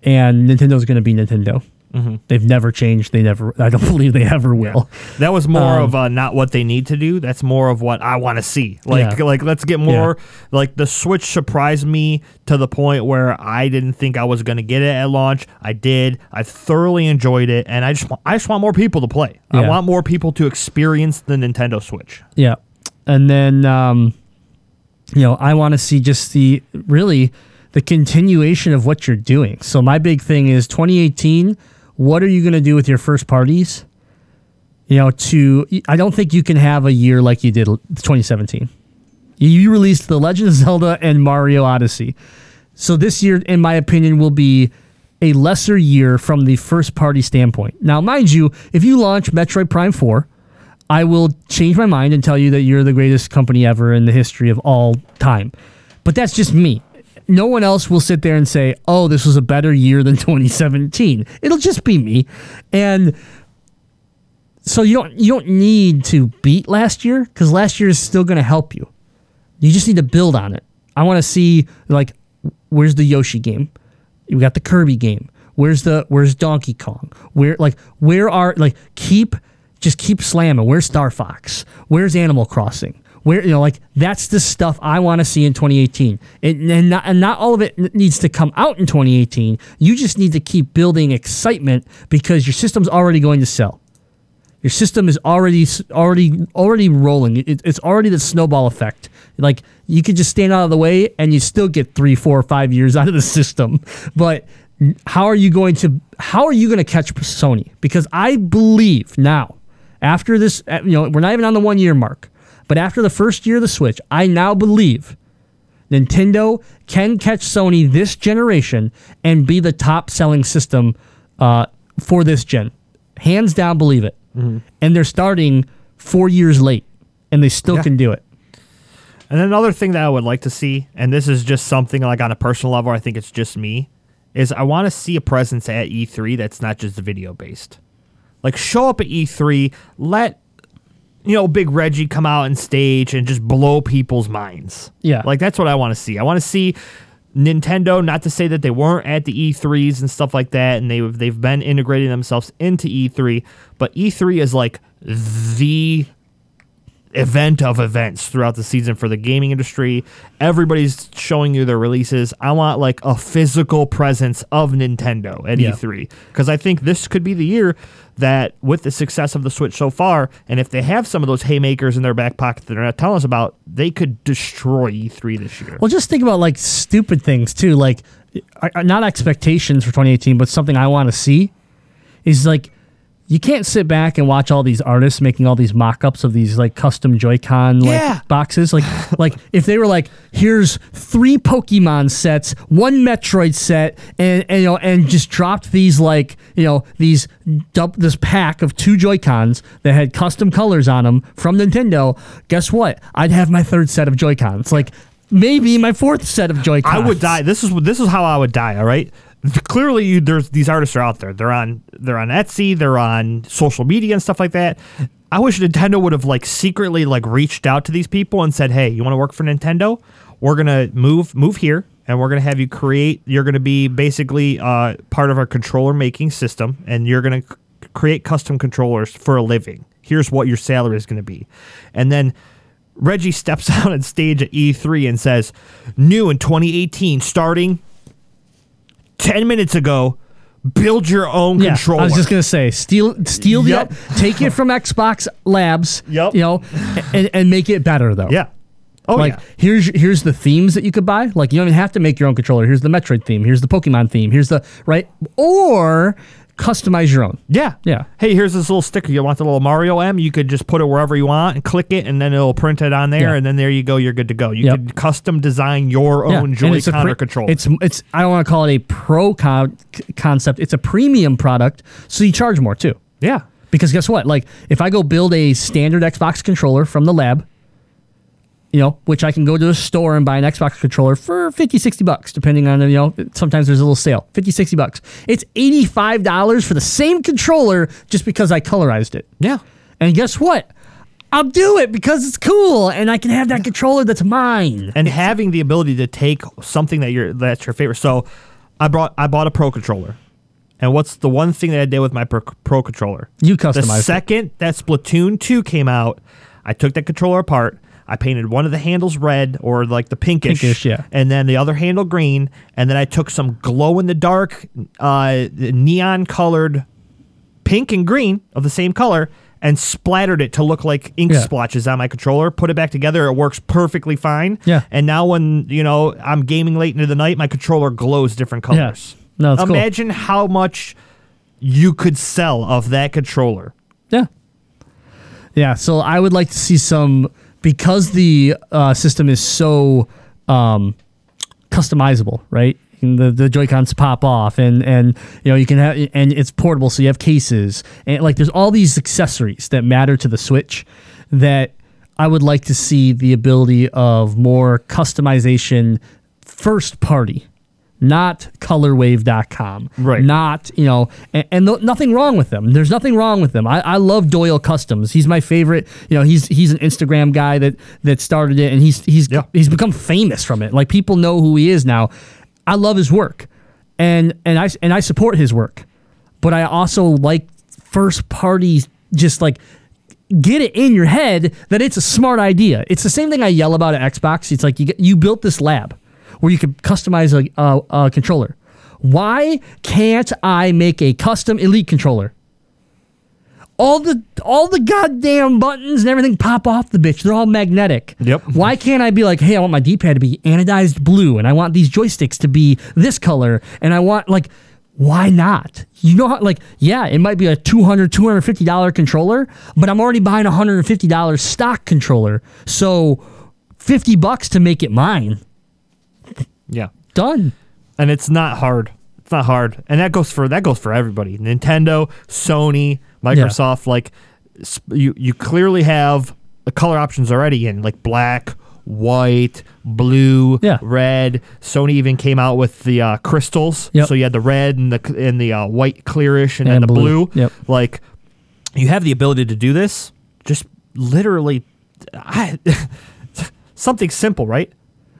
And Nintendo's going to be Nintendo. Mm-hmm. They've never changed. They never. I don't believe they ever will. That was more Um, of uh, not what they need to do. That's more of what I want to see. Like, Yeah. like let's get more. Like the Switch surprised me to the point where I didn't think I was going to get it at launch. I did. I thoroughly enjoyed it, and I just wa- I just want more people to play. I want more people to experience the Nintendo Switch. Yeah. And then, um, you know, I want to see just the really the continuation of what you're doing. So my big thing is 2018. What are you going to do with your first parties? You know, to I don't think you can have a year like you did 2017. You- released The Legend of Zelda and Mario Odyssey. So this year, in my opinion, will be a lesser year from the first party standpoint. Now, mind you, if you launch Metroid Prime 4, I will change my mind and tell you that you're the greatest company ever in the history of all time. But that's just me. No one else will sit there and say, oh, this was a better year than 2017. It'll just be me. And so you don't you don't need to beat last year because last year is still going to help you. You just need to build on it. I want to see like where's the Yoshi game? You got the Kirby game. Where's the where's Donkey Kong? Where like where are like keep just keep slamming. Where's Star Fox? Where's Animal Crossing? Where you know like that's the stuff I want to see in 2018. And, and not and not all of it needs to come out in 2018. You just need to keep building excitement because your system's already going to sell. Your system is already already already rolling. It, it's already the snowball effect. Like you could just stand out of the way and you still get three, four, five years out of the system. But how are you going to how are you going to catch Sony? Because I believe now, after this, uh, you know, we're not even on the one year mark, but after the first year of the Switch, I now believe Nintendo can catch Sony this generation and be the top selling system uh, for this gen. Hands down, believe it. And they're starting four years late, and they still Yeah. can do it. And another thing that I would like to see, and this is just something like on a personal level, I think it's just me, is I want to see a presence at E3 that's not just video based. Like show up at E3, let you know Big Reggie come out and stage and just blow people's minds. Yeah. like that's what I want to see. I want to see Nintendo. Not to say that they weren't at the E3s and stuff like that, and they've they've been integrating themselves into E3, but E3 is like the event of events throughout the season for the gaming industry. Everybody's showing you their releases. I want like a physical presence of Nintendo at Yeah. E3 because I think this could be the year that with the success of the Switch so far, and if they have some of those haymakers in their back pocket that they're not telling us about, they could destroy E3 this year. Well, just think about like stupid things too, like not expectations for 2018, but something I want to see is like you can't sit back and watch all these artists making all these mock-ups of these like custom Joy-Con like Yeah. boxes. Like like if they were like, here's three Pokemon sets, one Metroid set, and, and you know, and just dropped these like you know these this pack of two Joy-Cons that had custom colors on them from Nintendo. Guess what? I'd have my third set of Joy-Cons. Like maybe my fourth set of Joy-Cons. I would die. This is this is how I would die. All right. Clearly, you, there's these artists are out there. They're on they're on Etsy. They're on social media and stuff like that. I wish Nintendo would have like secretly like reached out to these people and said, "Hey, you want to work for Nintendo? We're gonna move move here, and we're gonna have you create. You're gonna be basically uh, part of our controller making system, and you're gonna c- create custom controllers for a living. Here's what your salary is gonna be, and then." Reggie steps out on stage at E3 and says, "New in 2018, starting 10 minutes ago, build your own Yeah, controller." I was just gonna say, steal, steal Yep. the, take it from Xbox Labs, Yep. you know, and, and make it better though. yeah. Oh like yeah. here's here's the themes that you could buy. Like you don't even have to make your own controller. Here's the Metroid theme. Here's the Pokemon theme. Here's the right or customize your own. Yeah. Yeah. Hey, here's this little sticker. You want the little Mario M? You could just put it wherever you want and click it, and then it'll print it on there, Yeah. and then there you go. You're good to go. You Yep. could custom design your Yeah, own and it's a Joy-Con pre- or controller. It's it's I don't want to call it a pro con- concept. It's a premium product, so you charge more too. yeah. Because guess what? Like if I go build a standard Xbox controller from the lab, you know, which I can go to a store and buy an Xbox controller for 50, 60 bucks, depending on, you know, sometimes there's a little sale. 50, 60 bucks. It's $85 for the same controller just because I colorized it. Yeah. And guess what? I'll do it because it's cool and I can have that controller that's mine. and having the ability to take something that you're that's your favorite. So, I brought I bought a pro controller, and what's the one thing that I did with my pro, pro controller? You The customized it. second that Splatoon two came out, I took that controller apart. I painted one of the handles red or like the pinkish, Pinkish, yeah. and then the other handle green, and then I took some glow in the dark, uh, neon colored pink and green of the same color and splattered it to look like ink Yeah. splotches on my controller. Put it back together. It works perfectly fine. Yeah. And now when, you know, I'm gaming late into the night, my controller glows different colors. Yeah. No, it's cool. Imagine how much you could sell of that controller. Yeah. Yeah. So I would like to see some because the uh, system is so um, customizable, right? And the the Joy Cons pop off, and and you know you can have and it's portable, so you have cases, and like there's all these accessories that matter to the Switch that I would like to see the ability of more customization, first party. Not colorware.com. Right. Not, you know, and, and no, nothing wrong with them. There's nothing wrong with them. I, I love Doyle Customs. He's my favorite. You know, he's he's an Instagram guy that that started it and he's he's Yeah. he's become famous from it. Like people know who he is now. I love his work. And and I and I support his work. But I also like first party just like get it in your head that it's a smart idea. It's the same thing I yell about at Xbox. It's like you get, you built this lab where you could customize a, a, a controller. Why can't I make a custom Elite controller? All the all the goddamn buttons and everything pop off the bitch. They're all magnetic. Yep. Why can't I be like, hey, I want my D-pad to be anodized blue, and I want these joysticks to be this color, and I want like, why not? You know how like, yeah, it might be a 200 250 dollar controller, but I'm already buying a hundred and fifty dollars stock controller, so fifty bucks to make it mine. Yeah. Done. and it's not hard. It's not hard, and that goes for that goes for everybody. Nintendo, Sony, Microsoft. Like you, you clearly have the color options already in like black, white, blue, Yeah. red. Sony even came out with the uh, crystals. Yep. So you had the red and the and the uh, white clearish, and, then the blue. blue. Yep. Like you have the ability to do this. Just literally, I, something simple, right?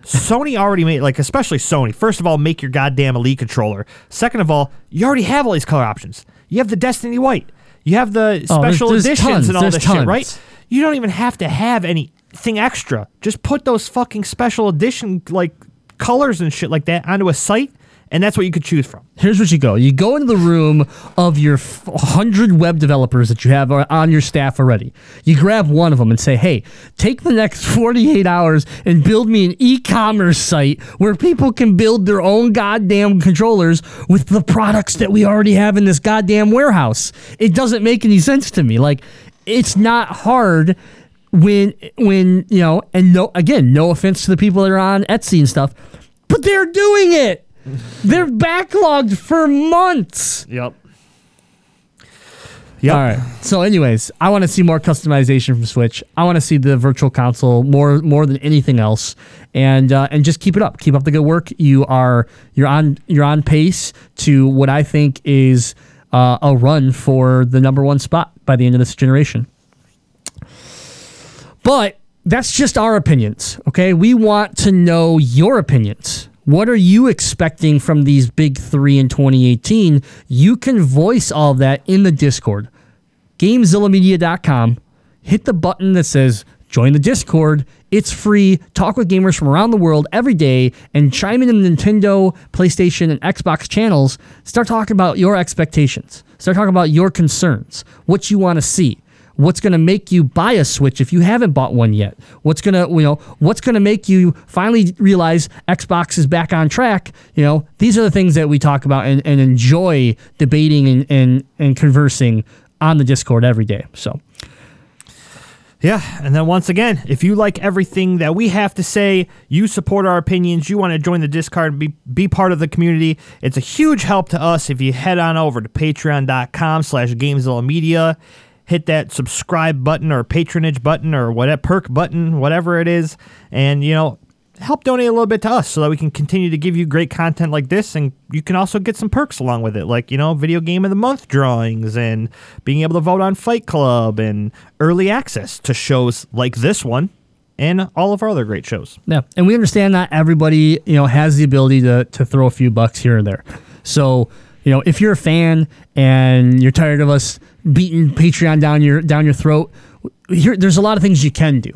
Sony already made like especially Sony. First of all, make your goddamn Elite controller. Second of all, you already have all these color options. You have the Destiny White. You have the Oh, special there's editions tons, and all there's this shit, right? You don't even have to have anything extra. Just put those fucking special edition like colors and shit like that onto a site, and that's what you could choose from. Here's what you go. You go into the room of your 100 web developers that you have on your staff already. You grab one of them and say, hey, take the next 48 hours and build me an e commerce site where people can build their own goddamn controllers with the products that we already have in this goddamn warehouse. It doesn't make any sense to me. Like, it's not hard when when you know and no again no offense to the people that are on etsy and stuff but they're doing it they're backlogged for months Yep. Yep. all right so anyways i want to see more customization from switch i want to see the virtual console more more than anything else and uh, and just keep it up keep up the good work you are you're on you're on pace to what i think is uh, a run for the number one spot by the end of this generation But that's just our opinions, okay? We want to know your opinions. What are you expecting from these big three in 2018? You can voice all that in the Discord. GameZillaMedia.com. Hit the button that says join the Discord. It's free. Talk with gamers from around the world every day and chime in in the Nintendo, PlayStation, and Xbox channels. Start talking about your expectations. Start talking about your concerns, what you want to see what's going to make you buy a switch if you haven't bought one yet? What's going to you know what's going to make you finally realize xbox is back on track? You know these are the things that we talk about and, and enjoy debating and, and and conversing on the discord every day so. Yeah, and then once again, if you like everything that we have to say, you support our opinions, you want to join the Discord be, be part of the community, it's a huge help to us if you head on over to patreon.com slash Gamezilla Media, hit that subscribe button or patronage button or whatever perk button, whatever it is, and you know, help donate a little bit to us so that we can continue to give you great content like this and you can also get some perks along with it like you know video game of the month drawings and being able to vote on fight club and early access to shows like this one and all of our other great shows Yeah, and we understand not everybody you know has the ability to to throw a few bucks here and there. So you know if you're a fan and you're tired of us beating Patreon down your down your throat, here there's a lot of things you can do.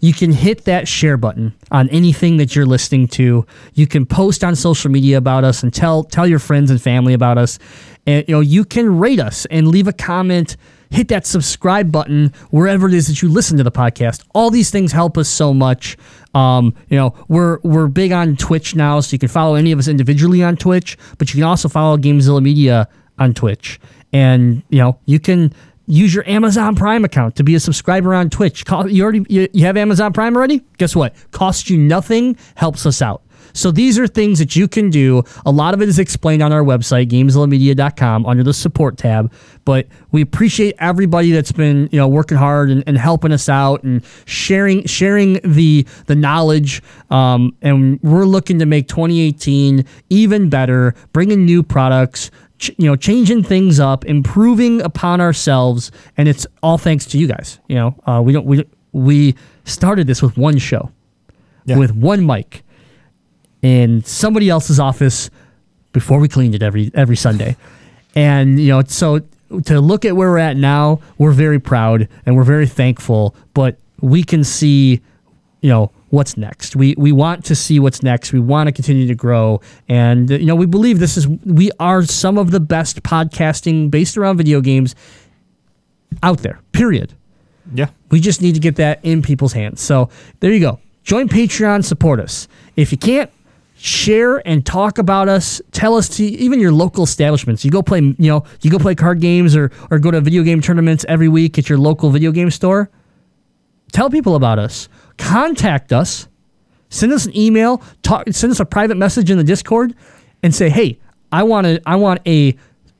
You can hit that share button on anything that you're listening to. You can post on social media about us and tell tell your friends and family about us. And you know you can rate us and leave a comment. Hit that subscribe button wherever it is that you listen to the podcast. All these things help us so much. Um, you know, we're we're big on Twitch now, so you can follow any of us individually on Twitch, but you can also follow Gamezilla Media on Twitch. And you know, you can use your Amazon Prime account to be a subscriber on Twitch. You already you, have Amazon Prime already? Guess what? Costs you nothing, helps us out. So these are things that you can do. A lot of it is explained on our website, gamezillamedia.com, under the support tab. But we appreciate everybody that's been, you know, working hard and, and helping us out and sharing sharing the the knowledge. Um, and we're looking to make 2018 even better, bringing new products, ch- you know, changing things up, improving upon ourselves, and it's all thanks to you guys. You know, uh, we don't we we started this with one show, Yeah. with one mic, in somebody else's office before we cleaned it every every Sunday, and you know, so to look at where we're at now, we're very proud and we're very thankful, but we can see, you know. What's next? We we want to see what's next. We want to continue to grow, and you know we believe this is we are some of the best podcasting based around video games out there. Period. yeah We just need to get that in people's hands. So there you go. Join Patreon, support us. If you can't, share and talk about us. Tell us to even your local establishments. You go play, you know, you go play card games or or go to video game tournaments every week at your local video game store. Tell people about us. Contact us. Send us an email. Talk. Send us a private message in the Discord, and say, "Hey, I want to. I want a.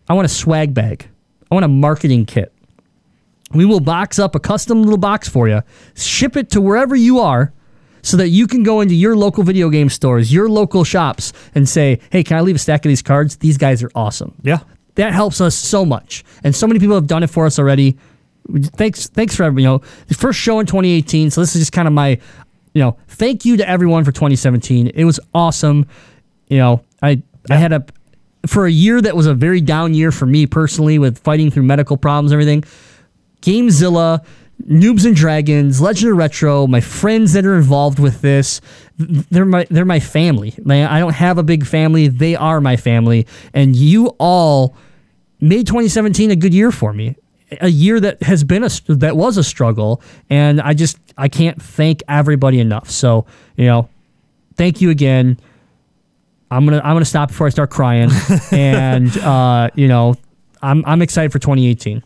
I want a swag bag. I want a marketing kit. We will box up a custom little box for you, ship it to wherever you are, so that you can go into your local video game stores, your local shops, and say, "Hey, can I leave a stack of these cards? These guys are awesome." yeah That helps us so much, and so many people have done it for us already. Thanks, thanks for every- you know the first show in 2018. So this is just kind of my, you know, thank you to everyone for 2017. It was awesome. You know, I I had a for a year that was a very down year for me personally with fighting through medical problems and everything. Gamezilla, Noobs and Dragons, Legend of Retro, my friends that are involved with this, they're my they're my family. Man, I don't have a big family. They are my family. And you all made 2017 a good year for me. A year that has been a that was a struggle and I just I can't thank everybody enough. So, you know, thank you again. I'm gonna I'm gonna stop before I start crying, and uh, you know I'm I'm excited for 2018.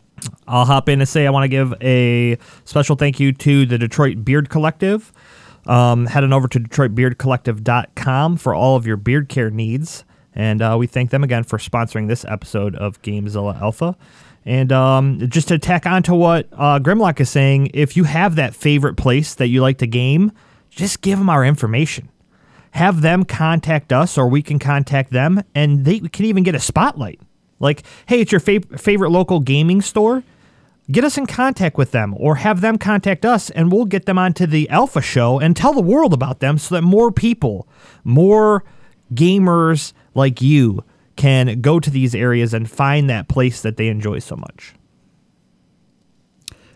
I'll hop in and say I want to give a special thank you to the Detroit Beard Collective. Um, head on over to DetroitBeardCollective.com for all of your beard care needs. And uh, we thank them again for sponsoring this episode of Gamezilla Alpha. And um, just to tack on to what uh, Grimlock is saying, if you have that favorite place that you like to game, just give them our information. Have them contact us, or we can contact them, and they can even get a spotlight. Like, hey, it's your fav- favorite local gaming store. Get us in contact with them, or have them contact us, and we'll get them onto the Alpha Show and tell the world about them, so that more people, more gamers like you, can go to these areas and find that place that they enjoy so much.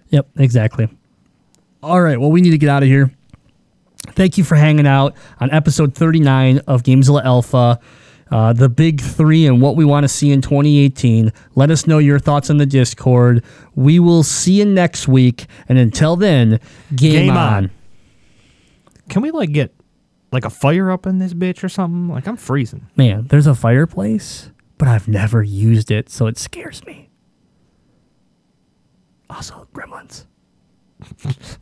Yep, exactly. All right, well, we need to get out of here. Thank you for hanging out on episode 39 of Gamezilla Alpha. Uh, the big three and what we want to see in 2018. Let us know your thoughts on the Discord. We will see you next week. And until then, game, Game on. on. Can we like get like a fire up in this bitch or something? Like I'm freezing. Man, there's a fireplace, but I've never used it, so it scares me. Also, gremlins.